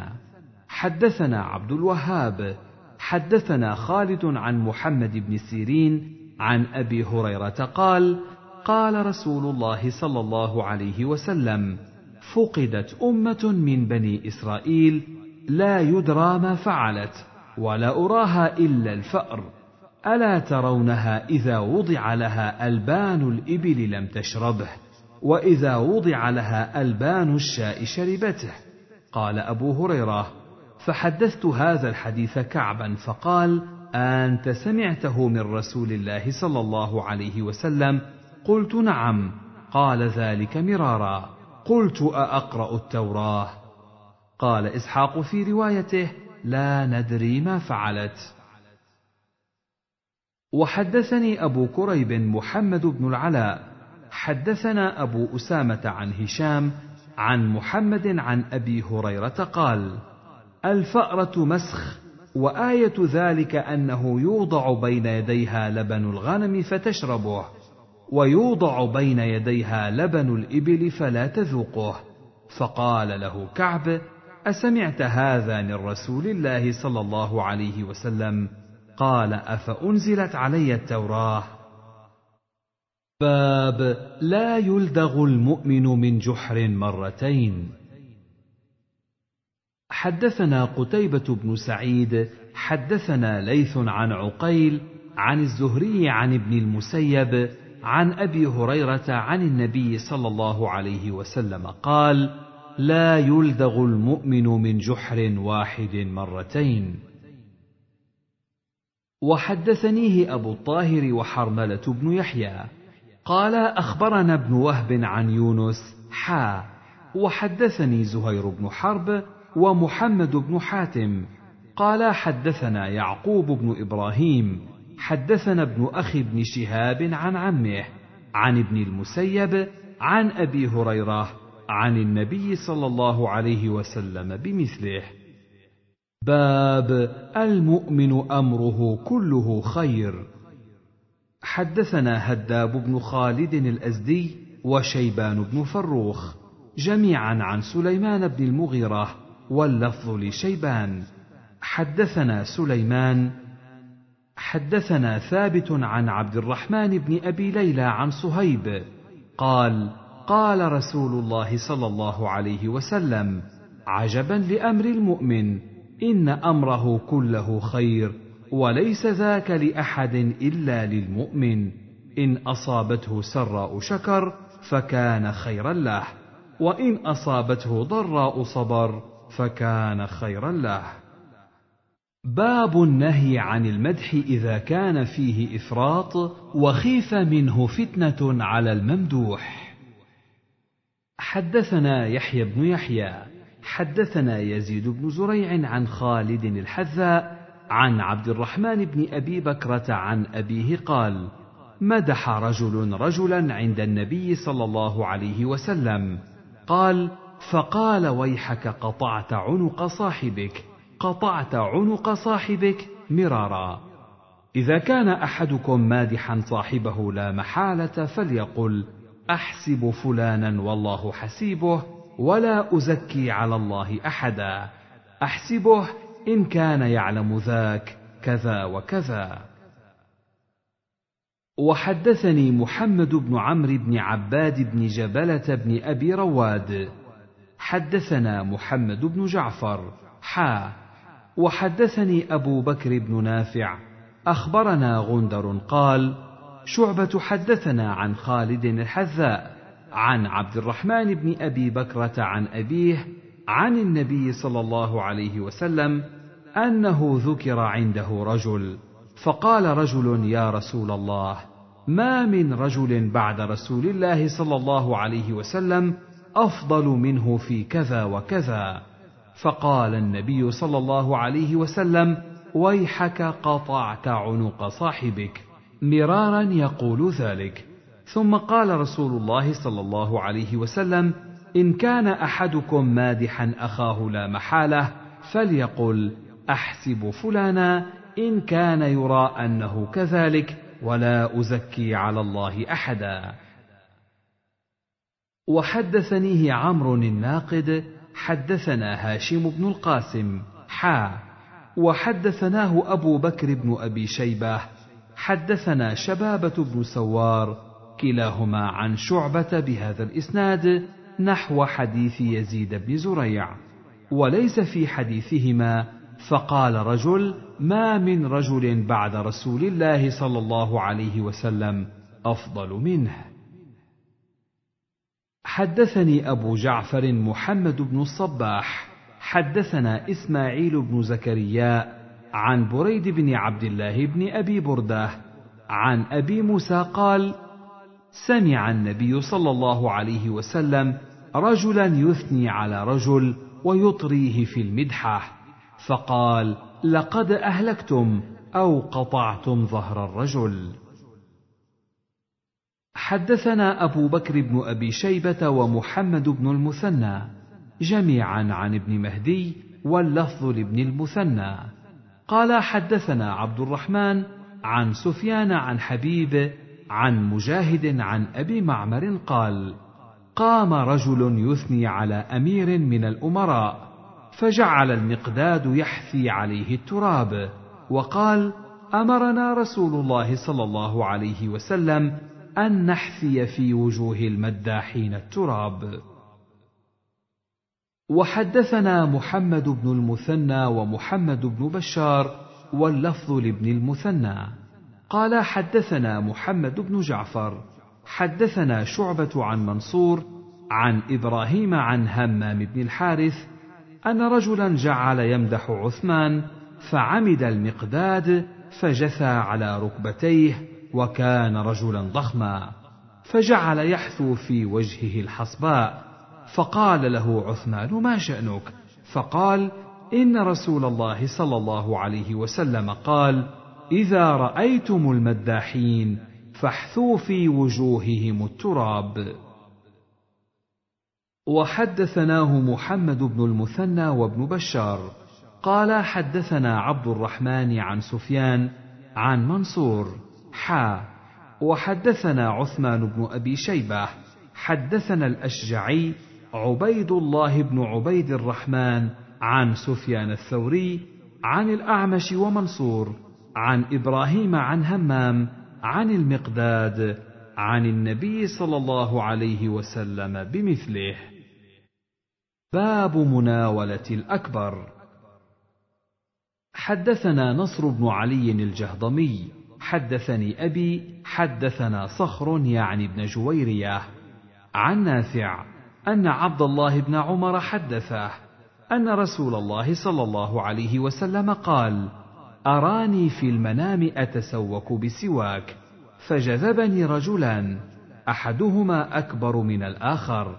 حدثنا عبد الوهاب. حدثنا خالد عن محمد بن سيرين عن أبي هريرة قال قال رسول الله صلى الله عليه وسلم فقدت أمة من بني إسرائيل لا يدرى ما فعلت ولا أراها إلا الفأر. ألا ترونها إذا وضع لها ألبان الإبل لم تشربه وإذا وضع لها ألبان الشاء شربته. قال أبو هريرة فحدثت هذا الحديث كعبا فقال أنت سمعته من رسول الله صلى الله عليه وسلم قلت نعم. قال ذلك مرارا. قلت أأقرأ التوراة؟ قال إسحاق في روايته لا ندري ما فعلت. وحدثني أبو كريب محمد بن العلاء. حدثنا أبو أسامة عن هشام عن محمد عن أبي هريرة قال الفأرة مسخ وآية ذلك أنه يوضع بين يديها لبن الغنم فتشربه. ويوضع بين يديها لبن الإبل فلا تذوقه. فقال له كعب أسمعت هذا من رسول الله صلى الله عليه وسلم؟ قال أفأنزلت علي التوراة؟ باب لا يلدغ المؤمن من جحر مرتين. حدثنا قتيبة بن سعيد حدثنا ليث عن عقيل عن الزهري عن ابن المسيب عن أبي هريرة عن النبي صلى الله عليه وسلم قال لا يلدغ المؤمن من جحر واحد مرتين. وحدثنيه أبو الطاهر وحرملة بن يحيى. قال أخبرنا ابن وهب عن يونس حا وحدثني زهير بن حرب ومحمد بن حاتم. قال حدثنا يعقوب بن إبراهيم حدثنا ابن أخي بن شهاب عن عمه عن ابن المسيب عن أبي هريرة عن النبي صلى الله عليه وسلم بمثله. باب المؤمن أمره كله خير. حدثنا هداب بن خالد الأزدي وشيبان بن فروخ جميعا عن سليمان بن المغيرة واللفظ لشيبان. حدثنا سليمان حدثنا ثابت عن عبد الرحمن بن أبي ليلى عن صهيب قال قال رسول الله صلى الله عليه وسلم عجبا لأمر المؤمن إن أمره كله خير وليس ذاك لأحد إلا للمؤمن. إن أصابته سراء شكر فكان خيرا له وإن أصابته ضراء صبر فكان خيرا له. باب النهي عن المدح إذا كان فيه إفراط وخيف منه فتنة على الممدوح. حدثنا يحيى بن يحيى حدثنا يزيد بن زريع عن خالد الحذاء عن عبد الرحمن بن أبي بكرة عن أبيه قال مدح رجل رجلا عند النبي صلى الله عليه وسلم قال فقال ويحك قطعت عنق صاحبك. قطعت عنق صاحبك مرارا. إذا كان أحدكم مادحا صاحبه لا محالة فليقل أحسب فلانا والله حسيبه ولا أزكي على الله أحدا. أحسبه إن كان يعلم ذاك كذا وكذا. وحدثني محمد بن عمرو بن عباد بن جبلة بن أبي رواد. حدثنا محمد بن جعفر. حا. وحدثني أبو بكر بن نافع أخبرنا غندر قال شعبة حدثنا عن خالد الحذاء عن عبد الرحمن بن أبي بكرة عن أبيه عن النبي صلى الله عليه وسلم أنه ذكر عنده رجل فقال رجل يا رسول الله ما من رجل بعد رسول الله صلى الله عليه وسلم أفضل منه في كذا وكذا. فقال النبي صلى الله عليه وسلم ويحك قطعت عنق صاحبك. مرارا يقول ذلك. ثم قال رسول الله صلى الله عليه وسلم إن كان أحدكم مادحا أخاه لا محالة فليقل أحسب فلانا إن كان يرى أنه كذلك ولا أزكي على الله أحدا. وحدثنيه عمرو الناقد حدثنا هاشم بن القاسم حا. وحدثناه أبو بكر بن أبي شيبة. حدثنا شبابة بن سوار كلاهما عن شعبة بهذا الإسناد نحو حديث يزيد بن زريع. وليس في حديثهما فقال رجل ما من رجل بعد رسول الله صلى الله عليه وسلم أفضل منه. حدثني أبو جعفر محمد بن الصباح حدثنا إسماعيل بن زكريا عن بريد بن عبد الله بن أبي بردة عن أبي موسى قال سمع النبي صلى الله عليه وسلم رجلا يثني على رجل ويطريه في المدحة فقال لقد أهلكتم أو قطعتم ظهر الرجل. حدثنا أبو بكر بن أبي شيبة ومحمد بن المثنى جميعا عن ابن مهدي واللفظ لابن المثنى. قال حدثنا عبد الرحمن عن سفيان عن حبيب عن مجاهد عن أبي معمر قال قام رجل يثني على أمير من الأمراء فجعل المقداد يحثي عليه التراب وقال أمرنا رسول الله صلى الله عليه وسلم أن نحثي في وجوه المداحين التراب. وحدثنا محمد بن المثنى ومحمد بن بشار واللفظ لابن المثنى. قال حدثنا محمد بن جعفر حدثنا شعبة عن منصور عن إبراهيم عن همام بن الحارث أن رجلا جعل يمدح عثمان فعمد المقداد فجثى على ركبتيه وكان رجلا ضخما فجعل يحثو في وجهه الحصباء فقال له عثمان ما شأنك؟ فقال إن رسول الله صلى الله عليه وسلم قال إذا رأيتم المداحين فاحثوا في وجوههم التراب. وحدثناه محمد بن المثنى وابن بشار قال حدثنا عبد الرحمن عن سفيان عن منصور حا. وحدثنا عثمان بن أبي شيبة حدثنا الأشجعي عبيد الله بن عبيد الرحمن عن سفيان الثوري عن الأعمش ومنصور عن إبراهيم عن همام عن المقداد عن النبي صلى الله عليه وسلم بمثله. باب مناولة الأكبر. حدثنا نصر بن علي الجهضمي حدثني أبي حدثنا صخر يعني ابن جويرية عن نافع أن عبد الله بن عمر حدثه أن رسول الله صلى الله عليه وسلم قال أراني في المنام أتسوك بسواك فجذبني رجلان أحدهما أكبر من الآخر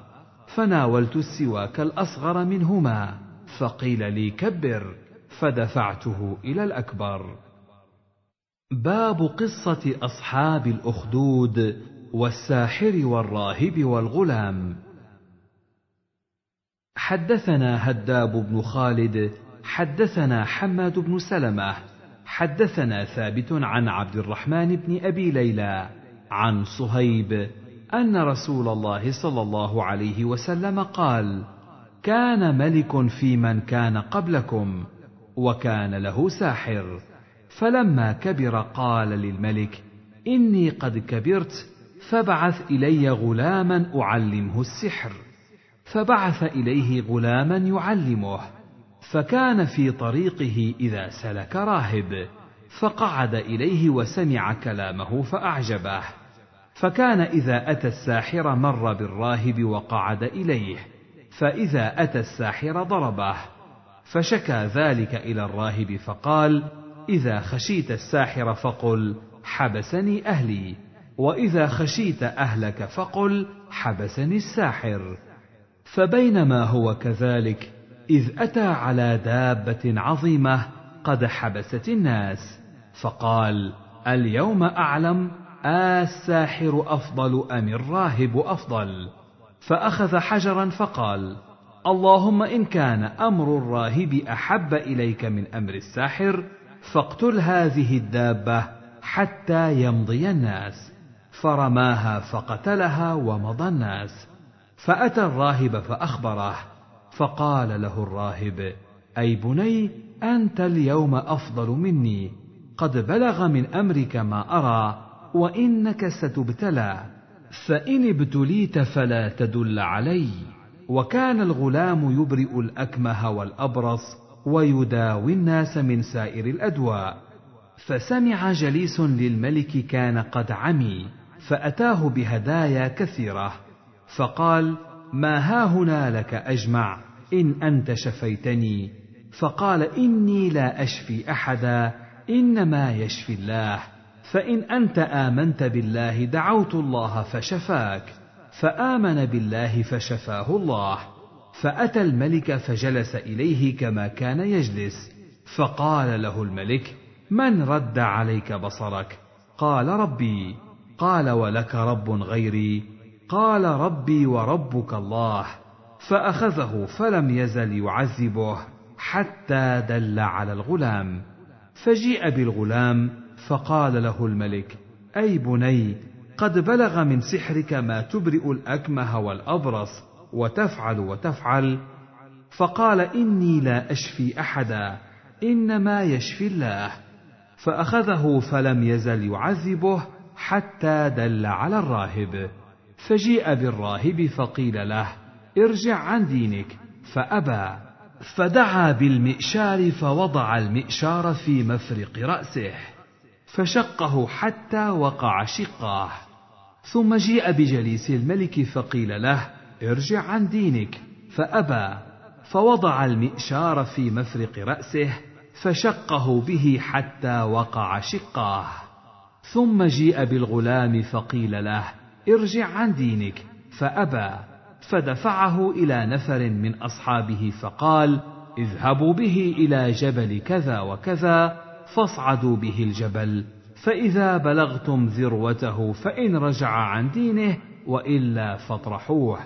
فناولت السواك الأصغر منهما فقيل لي كبر فدفعته إلى الأكبر. باب قصة أصحاب الأخدود والساحر والراهب والغلام. حدثنا هداب بن خالد حدثنا حماد بن سلمة حدثنا ثابت عن عبد الرحمن بن أبي ليلى عن صهيب أن رسول الله صلى الله عليه وسلم قال كان ملك في من كان قبلكم وكان له ساحر. فلما كبر قال للملك إني قد كبرت فبعث إلي غلاما أعلمه السحر. فبعث إليه غلاما يعلمه فكان في طريقه إذا سلك راهب فقعد إليه وسمع كلامه فأعجبه. فكان إذا أتى الساحر مر بالراهب وقعد إليه فإذا أتى الساحر ضربه. فشكى ذلك إلى الراهب فقال إذا خشيت الساحر فقل حبسني أهلي. وإذا خشيت أهلك فقل حبسني الساحر. فبينما هو كذلك إذ أتى على دابة عظيمة قد حبست الناس فقال اليوم أعلم الساحر أفضل أم الراهب أفضل؟ فأخذ حجرا فقال اللهم إن كان أمر الراهب أحب إليك من أمر الساحر فاقتل هذه الدابة حتى يمضي الناس. فرماها فقتلها ومضى الناس. فأتى الراهب فأخبره فقال له الراهب أي بني أنت اليوم أفضل مني. قد بلغ من أمرك ما أرى وإنك ستبتلى. فإن ابتليت فلا تدل علي. وكان الغلام يبرئ الأكمه والأبرص ويداوي الناس من سائر الأدواء. فسمع جليس للملك كان قد عمي فأتاه بهدايا كثيرة. فقال ما هاهنا لك أجمع إن أنت شفيتني. فقال إني لا أشفي أحدا إنما يشفي الله. فإن أنت آمنت بالله دعوت الله فشفاك فآمن بالله فشفاه الله. فأتى الملك فجلس إليه كما كان يجلس. فقال له الملك من رد عليك بصرك؟ قال ربي. قال ولك رب غيري. قال ربي وربك الله. فأخذه فلم يزل يعذبه حتى دل على الغلام. فجيء بالغلام فقال له الملك أي بني قد بلغ من سحرك ما تبرئ الأكمه والأبرص وتفعل وتفعل فقال إني لا أشفي أحدا إنما يشفي الله. فأخذه فلم يزل يعذبه حتى دل على الراهب. فجيء بالراهب فقيل له ارجع عن دينك. فأبى فدعا بالمئشار فوضع المئشار في مفرق رأسه. فشقه حتى وقع شقاه. ثم جيء بجليس الملك فقيل له ارجع عن دينك. فأبى فوضع المئشار في مفرق رأسه فشقه به حتى وقع شقاه. ثم جيء بالغلام فقيل له ارجع عن دينك. فأبى فدفعه إلى نفر من أصحابه فقال اذهبوا به إلى جبل كذا وكذا فاصعدوا به الجبل. فإذا بلغتم ذروته فإن رجع عن دينه وإلا فاطرحوه.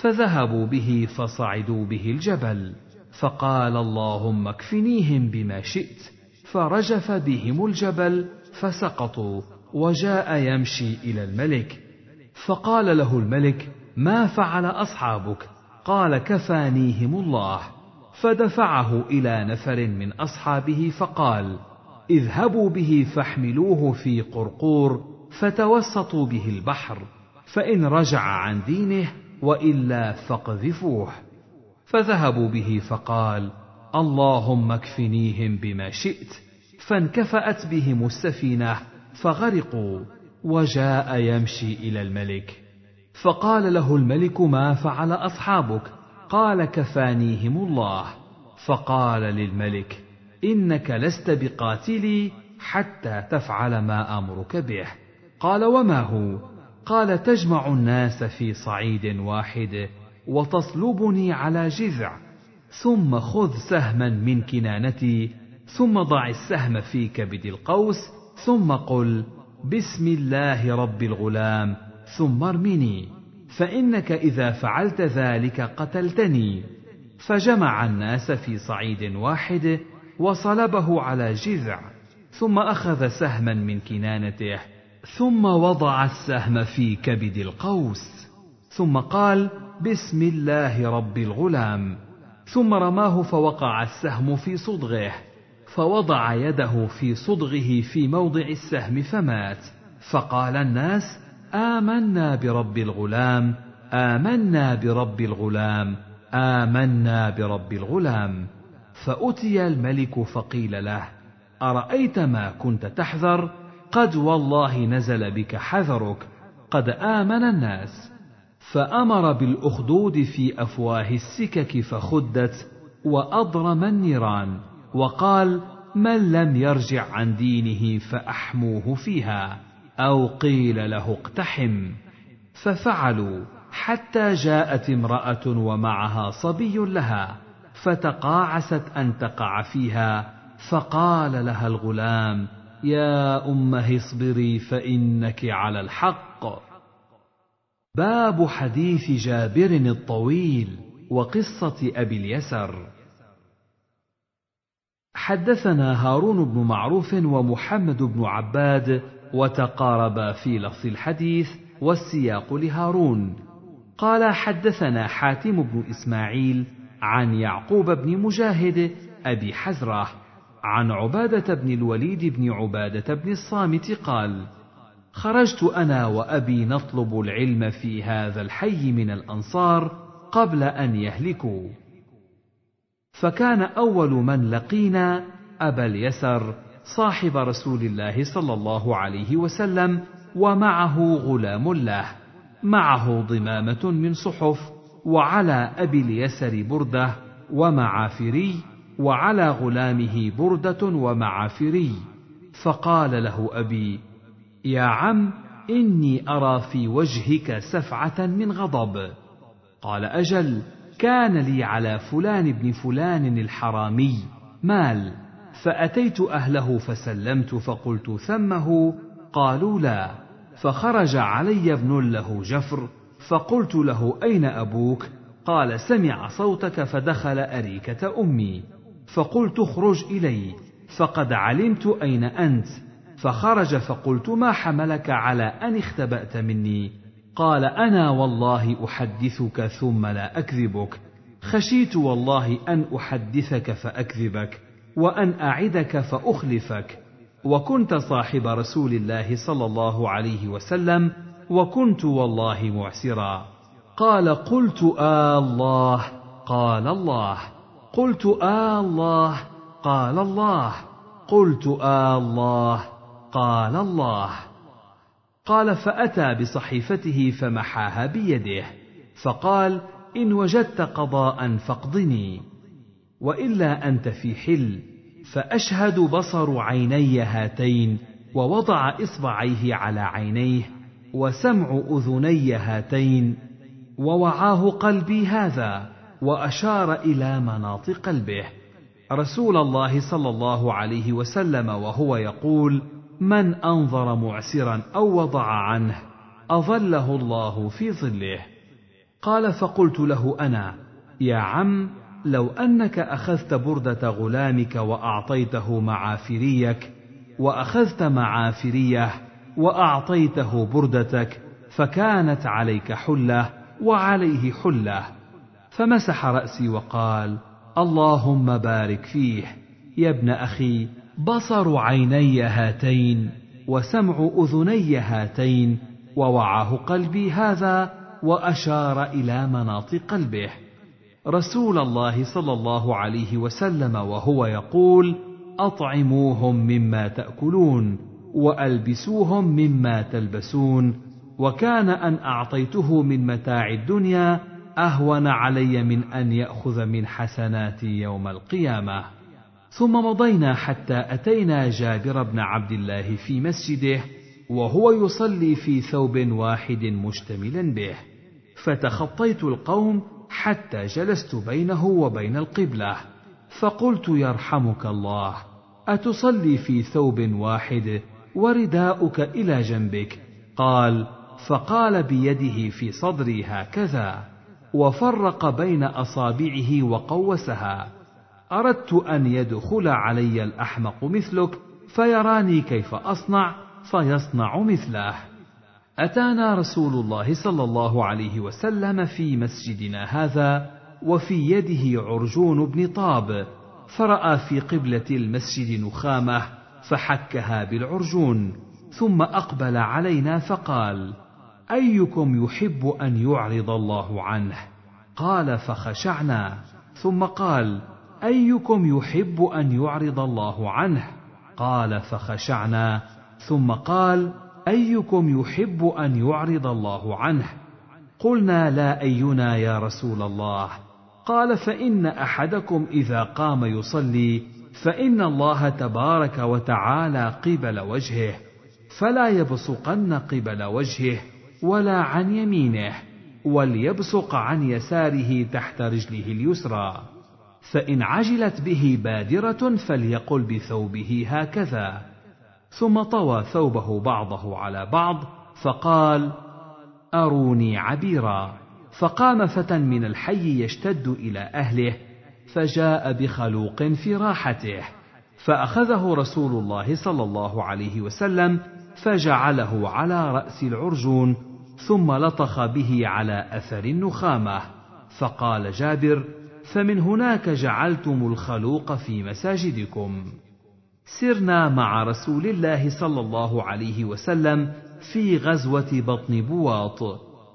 فذهبوا به فصعدوا به الجبل فقال اللهم اكفنيهم بما شئت فرجف بهم الجبل فسقطوا وجاء يمشي إلى الملك فقال له الملك ما فعل أصحابك؟ قال كفانيهم الله. فدفعه إلى نفر من أصحابه فقال اذهبوا به فاحملوه في قرقور فتوسطوا به البحر فإن رجع عن دينه وإلا فاقذفوه. فذهبوا به فقال اللهم اكفنيهم بما شئت. فانكفأت بهم السفينة فغرقوا وجاء يمشي إلى الملك. فقال له الملك ما فعل أصحابك؟ قال كفانيهم الله. فقال للملك إنك لست بقاتلي حتى تفعل ما أمرك به. قال وما هو؟ قال تجمع الناس في صعيد واحد وتصلبني على جذع ثم خذ سهما من كنانتي ثم ضع السهم في كبد القوس ثم قل بسم الله رب الغلام ثم ارمني فإنك إذا فعلت ذلك قتلتني. فجمع الناس في صعيد واحد وصلبه على جذع ثم أخذ سهما من كنانته ثم وضع السهم في كبد القوس ثم قال بسم الله رب الغلام. ثم رماه فوقع السهم في صدغه فوضع يده في صدغه في موضع السهم فمات. فقال الناس آمنا برب الغلام آمنا برب الغلام آمنا برب الغلام. فأتي الملك فقيل له أرأيت ما كنت تحذر؟ قد والله نزل بك حذرك قد آمن الناس. فأمر بالأخدود في أفواه السكك فخدت وأضرم النيران وقال من لم يرجع عن دينه فأحموه فيها أو قيل له اقتحم ففعلوا حتى جاءت امرأة ومعها صبي لها فتقاعست أن تقع فيها فقال لها الغلام يا امه اصبري فإنك على الحق. باب حديث جابر الطويل وقصة أبي اليسر. حدثنا هارون بن معروف ومحمد بن عباد وتقاربا في لفظ الحديث والسياق لهارون. قال حدثنا حاتم بن إسماعيل عن يعقوب بن مجاهد أبي حزره عن عبادة بن الوليد بن عبادة بن الصامت قال خرجت أنا وأبي نطلب العلم في هذا الحي من الأنصار قبل أن يهلكوا. فكان أول من لقينا أبا اليسر صاحب رسول الله صلى الله عليه وسلم ومعه غلام له معه ضمامة من صحف وعلى أبي اليسر بردة ومعافري وعلى غلامه بردة ومعافري. فقال له أبي يا عم إني أرى في وجهك سفعة من غضب. قال أجل كان لي على فلان بن فلان الحرامي مال فأتيت أهله فسلمت فقلت ثمه. قالوا لا. فخرج علي ابن له جفر فقلت له أين أبوك؟ قال سمع صوتك فدخل أريكة أمي. فقلت اخرج إلي فقد علمت أين أنت. فخرج فقلت ما حملك على أن اختبأت مني؟ قال أنا والله أحدثك ثم لا أكذبك. خشيت والله أن أحدثك فأكذبك وأن أعدك فأخلفك. وكنت صاحب رسول الله صلى الله عليه وسلم وكنت والله معسرا. قال قلت آه الله قال الله. قلت آه الله قال الله. قلت آه الله قال الله. قال فأتى بصحيفته فمحاها بيده فقال إن وجدت قضاء فاقضني. وإلا أنت في حل فأشهد بصر عيني هاتين ووضع اصبعيه على عينيه وسمع أذني هاتين ووعاه قلبي هذا. وأشار إلى مناط قلبه. رسول الله صلى الله عليه وسلم وهو يقول من أنظر معسرا أو وضع عنه أظله الله في ظله. قال فقلت له أنا يا عم لو أنك أخذت بردة غلامك وأعطيته معافريك وأخذت معافريه وأعطيته بردتك فكانت عليك حلة وعليه حلة. فمسح رأسي وقال اللهم بارك فيه. يا ابن أخي بصر عيني هاتين وسمع أذني هاتين ووعاه قلبي هذا وأشار إلى مناط قلبه. رسول الله صلى الله عليه وسلم وهو يقول أطعموهم مما تأكلون وألبسوهم مما تلبسون. وكان أن أعطيته من متاع الدنيا أهون علي من أن يأخذ من حسناتي يوم القيامة. ثم مضينا حتى أتينا جابر بن عبد الله في مسجده وهو يصلي في ثوب واحد مشتملا به. فتخطيت القوم حتى جلست بينه وبين القبلة. فقلت يرحمك الله أتصلي في ثوب واحد ورداؤك إلى جنبك؟ قال فقال بيده في صدري هكذا. وفرق بين أصابعه وقوسها. أردت أن يدخل علي الأحمق مثلك فيراني كيف أصنع؟ فيصنع مثله. أتانا رسول الله صلى الله عليه وسلم في مسجدنا هذا وفي يده عرجون بن طاب. فرأى في قبلة المسجد نخامة فحكها بالعرجون ثم أقبل علينا فقال أيكم يحب أن يعرض الله عنه؟ قال فخشعنا. ثم قال أيكم يحب أن يعرض الله عنه؟ قال فخشعنا. ثم قال أيكم يحب أن يعرض الله عنه؟ قلنا لا أينا يا رسول الله؟ قال فإن أحدكم إذا قام يصلي فإن الله تبارك وتعالى قبل وجهه فلا يبصقن قبل وجهه. ولا عن يمينه وليبصق عن يساره تحت رجله اليسرى. فإن عجلت به بادرة فليقل بثوبه هكذا. ثم طوى ثوبه بعضه على بعض فقال أروني عبيرا. فقام فتى من الحي يشتد إلى أهله فجاء بخلوق في راحته. فأخذه رسول الله صلى الله عليه وسلم فجعله على رأس العرجون ثم لطخ به على أثر النخامة فقال جابر فمن هناك جعلتم الخلوق في مساجدكم. سرنا مع رسول الله صلى الله عليه وسلم في غزوة بطن بواط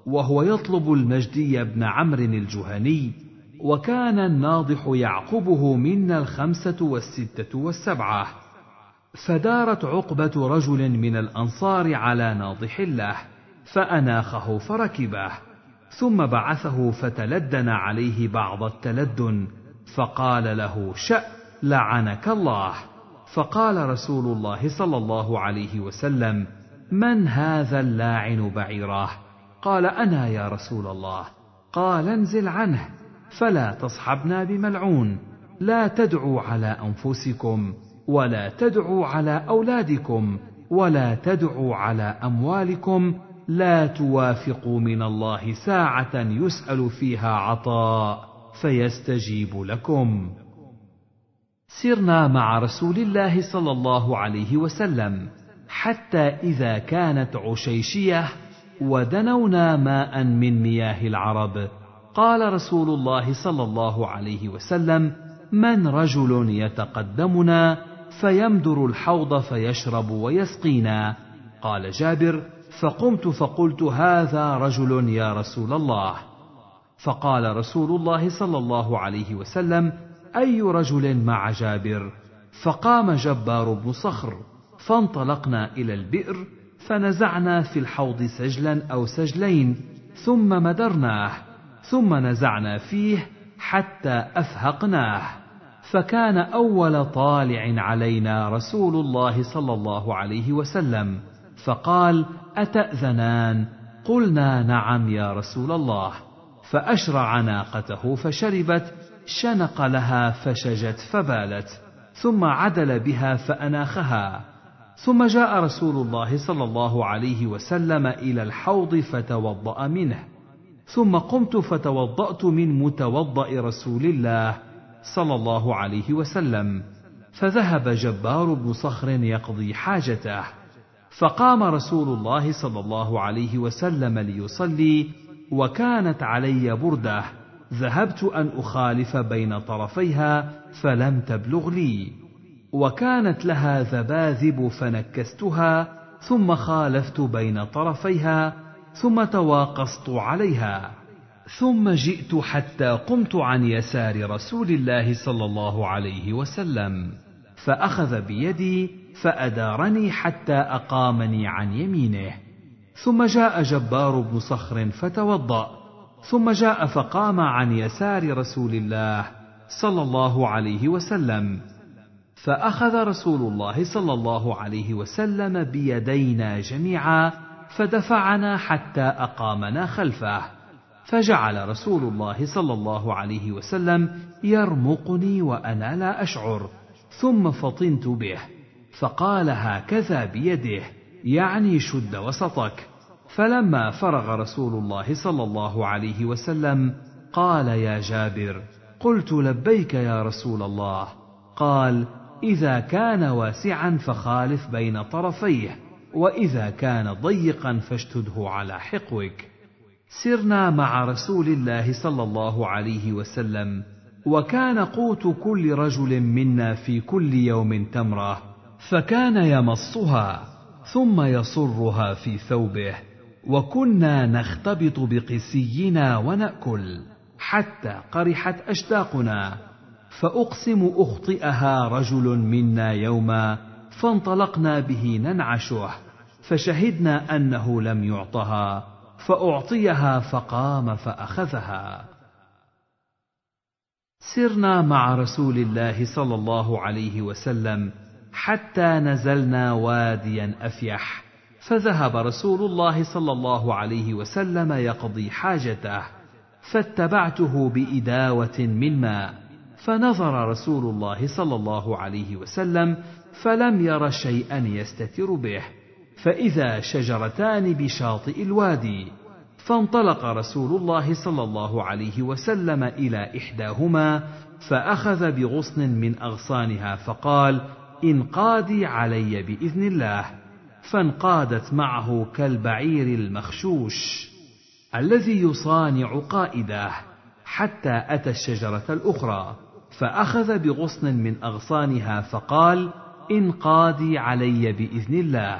وهو يطلب المجدي بن عمرو الجهني وكان الناضح يعقبه منا الخمسة والستة والسبعة. فدارت عقبة رجل من الأنصار على ناضح له فأناخه فركبه ثم بعثه فتلدن عليه بعض التلدن فقال له شأ لعنك الله. فقال رسول الله صلى الله عليه وسلم من هذا اللاعن بعيراه؟ قال أنا يا رسول الله. قال انزل عنه فلا تصحبنا بملعون لا تدعوا على أنفسكم ولا تدعوا على أولادكم ولا تدعوا على أموالكم لا توافقوا من الله ساعة يسأل فيها عطاء فيستجيب لكم. سرنا مع رسول الله صلى الله عليه وسلم حتى إذا كانت عشيشية ودنونا ماء من مياه العرب. قال رسول الله صلى الله عليه وسلم من رجل يتقدمنا فيمدر الحوض فيشرب ويسقينا. قال جابر فقمت فقلت هذا رجل يا رسول الله. فقال رسول الله صلى الله عليه وسلم أي رجل مع جابر؟ فقام جبار بن صخر فانطلقنا إلى البئر فنزعنا في الحوض سجلا أو سجلين ثم مدرناه ثم نزعنا فيه حتى أفهقناه. فكان أول طالع علينا رسول الله صلى الله عليه وسلم. فقال أتأذنان؟ قلنا نعم يا رسول الله. فأشرع ناقته فشربت شنق لها فشجت فبالت. ثم عدل بها فأناخها. ثم جاء رسول الله صلى الله عليه وسلم إلى الحوض فتوضأ منه. ثم قمت فتوضأت من متوضأ رسول الله صلى الله عليه وسلم. فذهب جبار بن صخر يقضي حاجته. فقام رسول الله صلى الله عليه وسلم ليصلي وكانت علي بردة. ذهبت أن أخالف بين طرفيها فلم تبلغ لي. وكانت لها ذباذب فنكستها ثم خالفت بين طرفيها ثم تواقصت عليها. ثم جئت حتى قمت عن يسار رسول الله صلى الله عليه وسلم فأخذ بيدي فأدارني حتى أقامني عن يمينه. ثم جاء جبار بن صخر فتوضأ. ثم جاء فقام عن يسار رسول الله صلى الله عليه وسلم. فأخذ رسول الله صلى الله عليه وسلم بيدينا جميعا فدفعنا حتى أقامنا خلفه. فجعل رسول الله صلى الله عليه وسلم يرمقني وأنا لا أشعر. ثم فطنت به. فقال هكذا بيده يعني شد وسطك. فلما فرغ رسول الله صلى الله عليه وسلم قال يا جابر قلت لبيك يا رسول الله. قال إذا كان واسعا فخالف بين طرفيه وإذا كان ضيقا فاشتده على حقوك سرنا مع رسول الله صلى الله عليه وسلم وكان قوت كل رجل منا في كل يوم تمرة. فكان يمصها ثم يصرها في ثوبه وكنا نختبط بقسينا ونأكل حتى قرحت أشتاقنا. فأقسم أخطئها رجل منا يوما فانطلقنا به ننعشه فشهدنا أنه لم يعطها فأعطيها فقام فأخذها. سرنا مع رسول الله صلى الله عليه وسلم حتى نزلنا واديا أفيح. فذهب رسول الله صلى الله عليه وسلم يقضي حاجته فاتبعته بإداوة من ماء. فنظر رسول الله صلى الله عليه وسلم فلم ير شيئا يستتر به. فإذا شجرتان بشاطئ الوادي فانطلق رسول الله صلى الله عليه وسلم إلى إحداهما فأخذ بغصن من أغصانها فقال انقادي علي بإذن الله فانقادت معه كالبعير المخشوش الذي يصانع قائده حتى أتى الشجرة الأخرى فأخذ بغصن من أغصانها فقال انقادي علي بإذن الله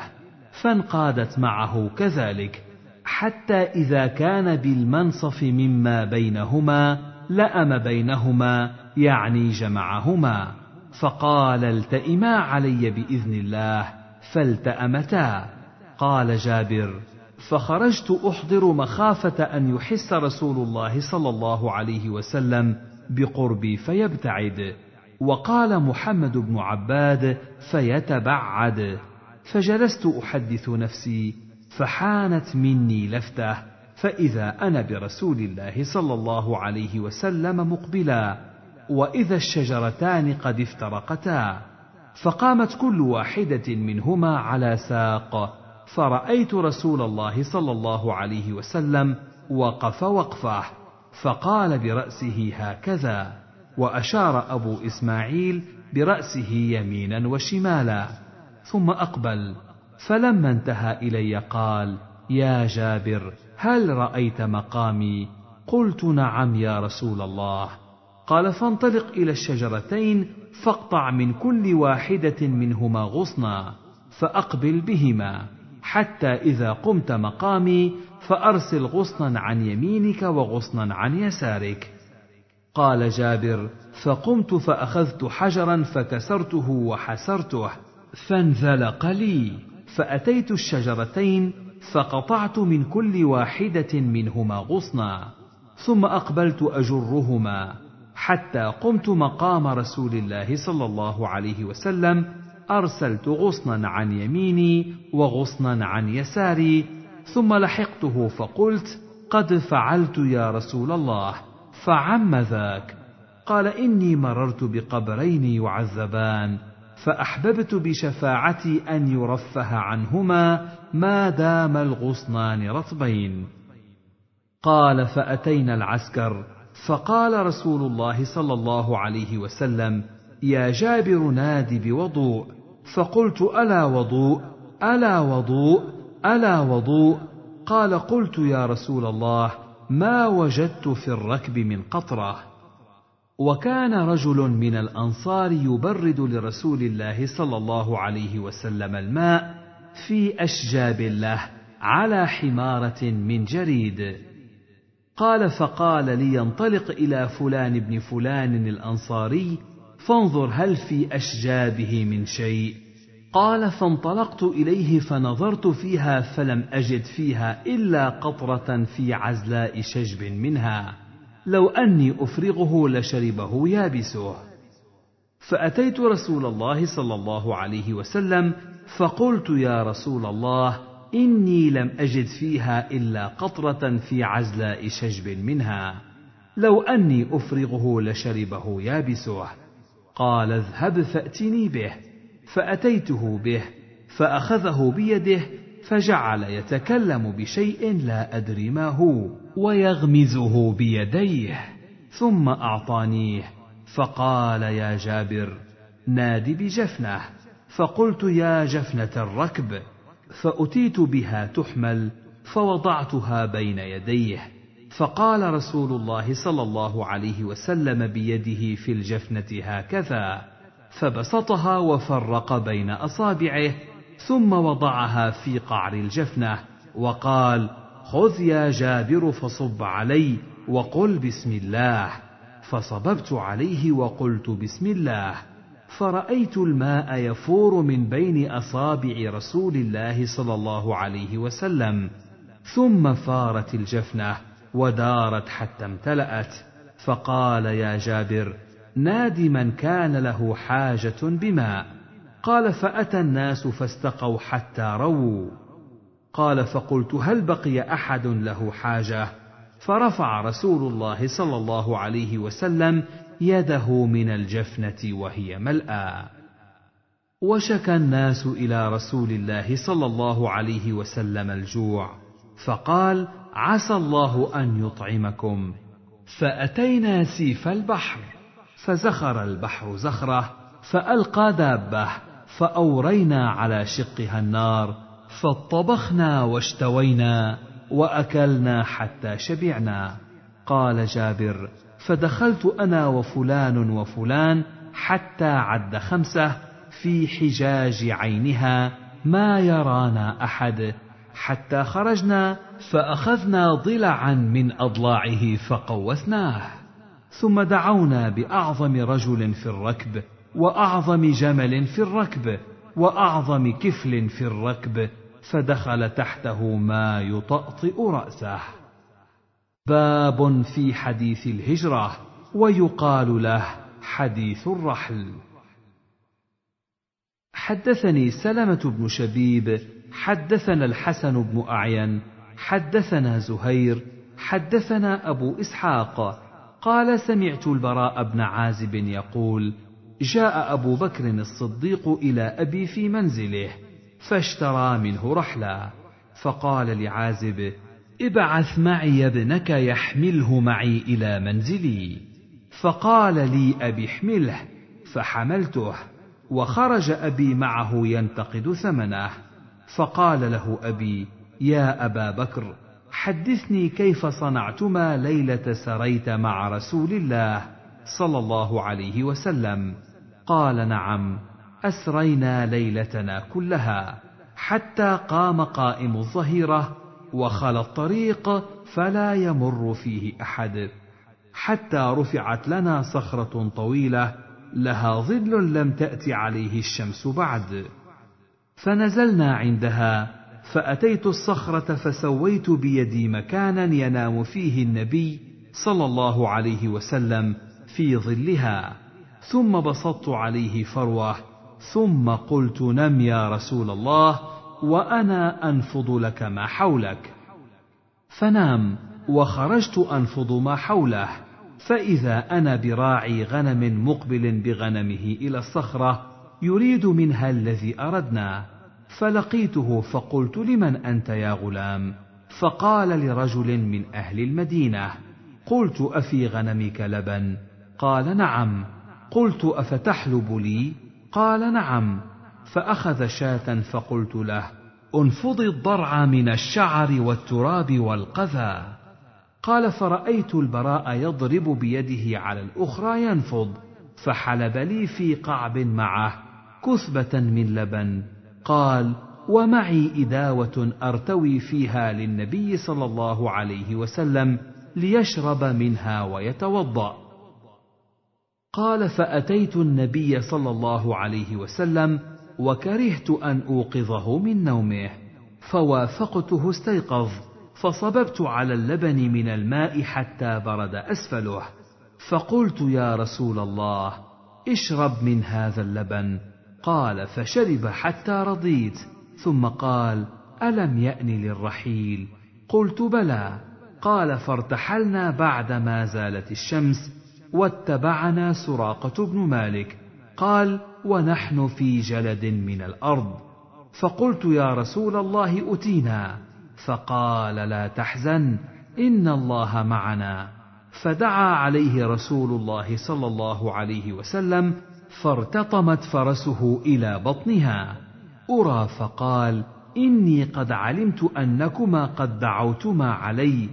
فانقادت معه كذلك حتى إذا كان بالمنصف مما بينهما لأم بينهما يعني جمعهما. فقال التئما علي بإذن الله فالتأمتا. قال جابر فخرجت أحضر مخافة أن يحس رسول الله صلى الله عليه وسلم بقربي فيبتعد. وقال محمد بن عباد فيتبعد. فجلست أحدث نفسي فحانت مني لفتة فإذا أنا برسول الله صلى الله عليه وسلم مقبلا. وإذا الشجرتان قد افترقتا فقامت كل واحدة منهما على ساق فرأيت رسول الله صلى الله عليه وسلم وقف وقفه فقال برأسه هكذا وأشار أبو إسماعيل برأسه يمينا وشمالا ثم أقبل فلما انتهى إلي قال يا جابر هل رأيت مقامي؟ قلت نعم يا رسول الله قال فانطلق إلى الشجرتين فاقطع من كل واحدة منهما غصنا فأقبل بهما حتى إذا قمت مقامي فأرسل غصنا عن يمينك وغصنا عن يسارك. قال جابر فقمت فأخذت حجرا فكسرته وحسرته فانزلق لي. فأتيت الشجرتين فقطعت من كل واحدة منهما غصنا ثم أقبلت أجرهما. حتى قمت مقام رسول الله صلى الله عليه وسلم أرسلت غصنا عن يميني وغصنا عن يساري ثم لحقته فقلت قد فعلت يا رسول الله فعم ذاك قال إني مررت بقبرين يعذبان فأحببت بشفاعتي أن يرفه عنهما ما دام الغصنان رطبين. قال فأتينا العسكر فقال رسول الله صلى الله عليه وسلم يا جابر ناد بوضوء. فقلت ألا وضوء؟ ألا وضوء؟ ألا وضوء؟ قال قلت يا رسول الله ما وجدت في الركب من قطرة. وكان رجل من الأنصار يبرد لرسول الله صلى الله عليه وسلم الماء في أشجاب له على حمارة من جريد. قال فقال لينطلق إلى فلان بن فلان الأنصاري فانظر هل في أشجابه من شيء. قال فانطلقت إليه فنظرت فيها فلم أجد فيها إلا قطرة في عزلاء شجب منها. لو أني أفرغه لشربه يابسه. فأتيت رسول الله صلى الله عليه وسلم فقلت يا رسول الله إني لم أجد فيها إلا قطرة في عزلاء شجب منها. لو أني أفرغه لشربه يابسه. قال اذهب فأتني به. فأتيته به. فأخذه بيده. فجعل يتكلم بشيء لا أدري ما هو. ويغمزه بيديه. ثم أعطانيه. فقال يا جابر ناد بجفنه. فقلت يا جفنة الركب. فأتيت بها تحمل فوضعتها بين يديه. فقال رسول الله صلى الله عليه وسلم بيده في الجفنة هكذا. فبسطها وفرق بين أصابعه ثم وضعها في قعر الجفنة. وقال خذ يا جابر فصب علي وقل بسم الله. فصببت عليه وقلت بسم الله. فرأيت الماء يفور من بين أصابع رسول الله صلى الله عليه وسلم ثم فارت الجفنة ودارت حتى امتلأت. فقال يا جابر ناد من كان له حاجة بماء. قال فأتى الناس فاستقوا حتى رووا. قال فقلت هل بقي أحد له حاجة؟ فرفع رسول الله صلى الله عليه وسلم يده من الجفنة وهي ملأى. وشكى الناس إلى رسول الله صلى الله عليه وسلم الجوع فقال عسى الله أن يطعمكم فأتينا سيف البحر فزخر البحر زخرة فألقى دابة فأورينا على شقها النار فاطبخنا واشتوينا وأكلنا حتى شبعنا. قال جابر فدخلت أنا وفلان وفلان حتى عد خمسة في حجاج عينها ما يرانا أحد حتى خرجنا فأخذنا ضلعا من أضلاعه فقوسناه ثم دعونا بأعظم رجل في الركب وأعظم جمل في الركب وأعظم كفل في الركب فدخل تحته ما يطأطئ رأسه. باب في حديث الهجرة ويقال له حديث الرحل. حدثني سلمة بن شبيب، حدثنا الحسن بن أعين، حدثنا زهير، حدثنا أبو إسحاق، قال سمعت البراء بن عازب يقول: جاء أبو بكر الصديق إلى أبي في منزله، فاشترى منه رحلا فقال لعازب ابعث معي ابنك يحمله معي إلى منزلي. فقال لي أبي احمله فحملته وخرج أبي معه ينتقد ثمنه. فقال له أبي يا أبا بكر حدثني كيف صنعتما ليلة سريت مع رسول الله صلى الله عليه وسلم. قال نعم أسرينا ليلتنا كلها حتى قام قائم الظهيرة وخلى الطريق فلا يمر فيه أحد. حتى رفعت لنا صخرة طويلة لها ظل لم تات عليه الشمس بعد. فنزلنا عندها فأتيت الصخرة فسويت بيدي مكانا ينام فيه النبي صلى الله عليه وسلم في ظلها. ثم بسطت عليه فروة ثم قلت نم يا رسول الله وأنا أنفض لك ما حولك. فنام وخرجت أنفض ما حوله. فإذا أنا براعي غنم مقبل بغنمه إلى الصخرة يريد منها الذي أردنا. فلقيته فقلت لمن أنت يا غلام؟ فقال لرجل من أهل المدينة قلت أفي غنمك لبن؟ قال نعم. قلت أفتحلب لي؟ قال نعم. فأخذ شاة فقلت له انفض الضرع من الشعر والتراب والقذى. قال فرأيت البراء يضرب بيده على الأخرى ينفض فحلب لي في قعب معه كثبة من لبن. قال ومعي إداوة أرتوي فيها للنبي صلى الله عليه وسلم ليشرب منها ويتوضأ. قال فأتيت النبي صلى الله عليه وسلم وكرهت أن أوقظه من نومه فوافقته استيقظ فصببت على اللبن من الماء حتى برد أسفله. فقلت يا رسول الله اشرب من هذا اللبن. قال فشرب حتى رضيت. ثم قال ألم يأن للرحيل؟ قلت بلى. قال فارتحلنا بعدما زالت الشمس واتبعنا سراقة بن مالك. قال ونحن في جلد من الأرض. فقلت يا رسول الله أتينا. فقال لا تحزن إن الله معنا. فدعا عليه رسول الله صلى الله عليه وسلم فارتطمت فرسه إلى بطنها. أرى فقال إني قد علمت أنكما قد دعوتما علي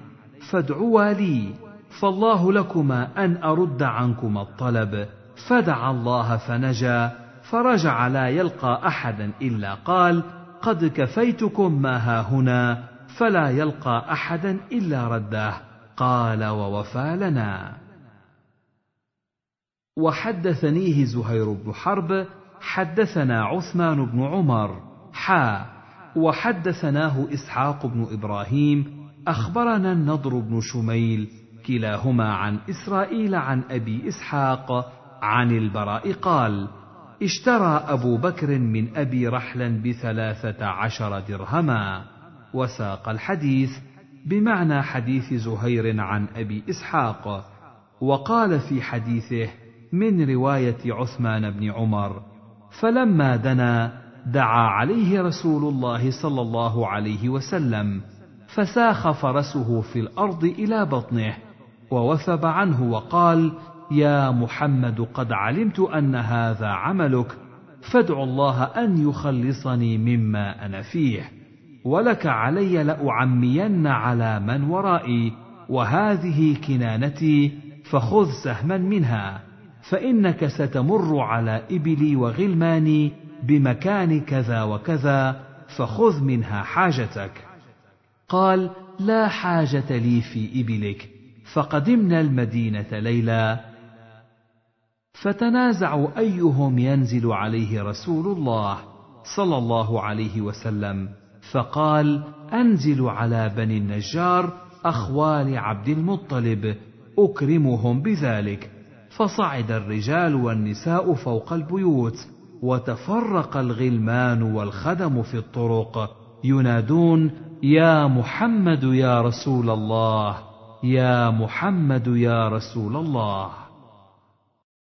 فادعوا لي. فالله لكما أن أرد عنكما الطلب. فدعا الله فنجا فرجع لا يلقى أحدا إلا قال قد كفيتكم ما ها هنا فلا يلقى أحدا إلا رده. قال ووفى لنا. وحدثنيه زهير بن حرب حدثنا عثمان بن عمر. حا وحدثناه إسحاق بن إبراهيم أخبرنا النضر بن شميل كلاهما عن إسرائيل عن أبي إسحاق عن البراء قال اشترى أبو بكر من أبي رحلا بثلاثة عشر درهما. وساق الحديث بمعنى حديث زهير عن أبي إسحاق. وقال في حديثه من رواية عثمان بن عمر فلما دنا دعا عليه رسول الله صلى الله عليه وسلم فساخ فرسه في الأرض إلى بطنه ووثب عنه وقال يا محمد قد علمت أن هذا عملك فادع الله أن يخلصني مما أنا فيه ولك علي لأعمين على من ورائي وهذه كنانتي فخذ سهما منها فإنك ستمر على إبلي وغلماني بمكان كذا وكذا فخذ منها حاجتك. قال لا حاجة لي في إبلك فقدمنا المدينة ليلا فتنازعوا أيهم ينزل عليه رسول الله صلى الله عليه وسلم فقال أنزل على بني النجار أخوال عبد المطلب أكرمهم بذلك. فصعد الرجال والنساء فوق البيوت وتفرق الغلمان والخدم في الطرق ينادون يا محمد يا رسول الله يا محمد يا رسول الله.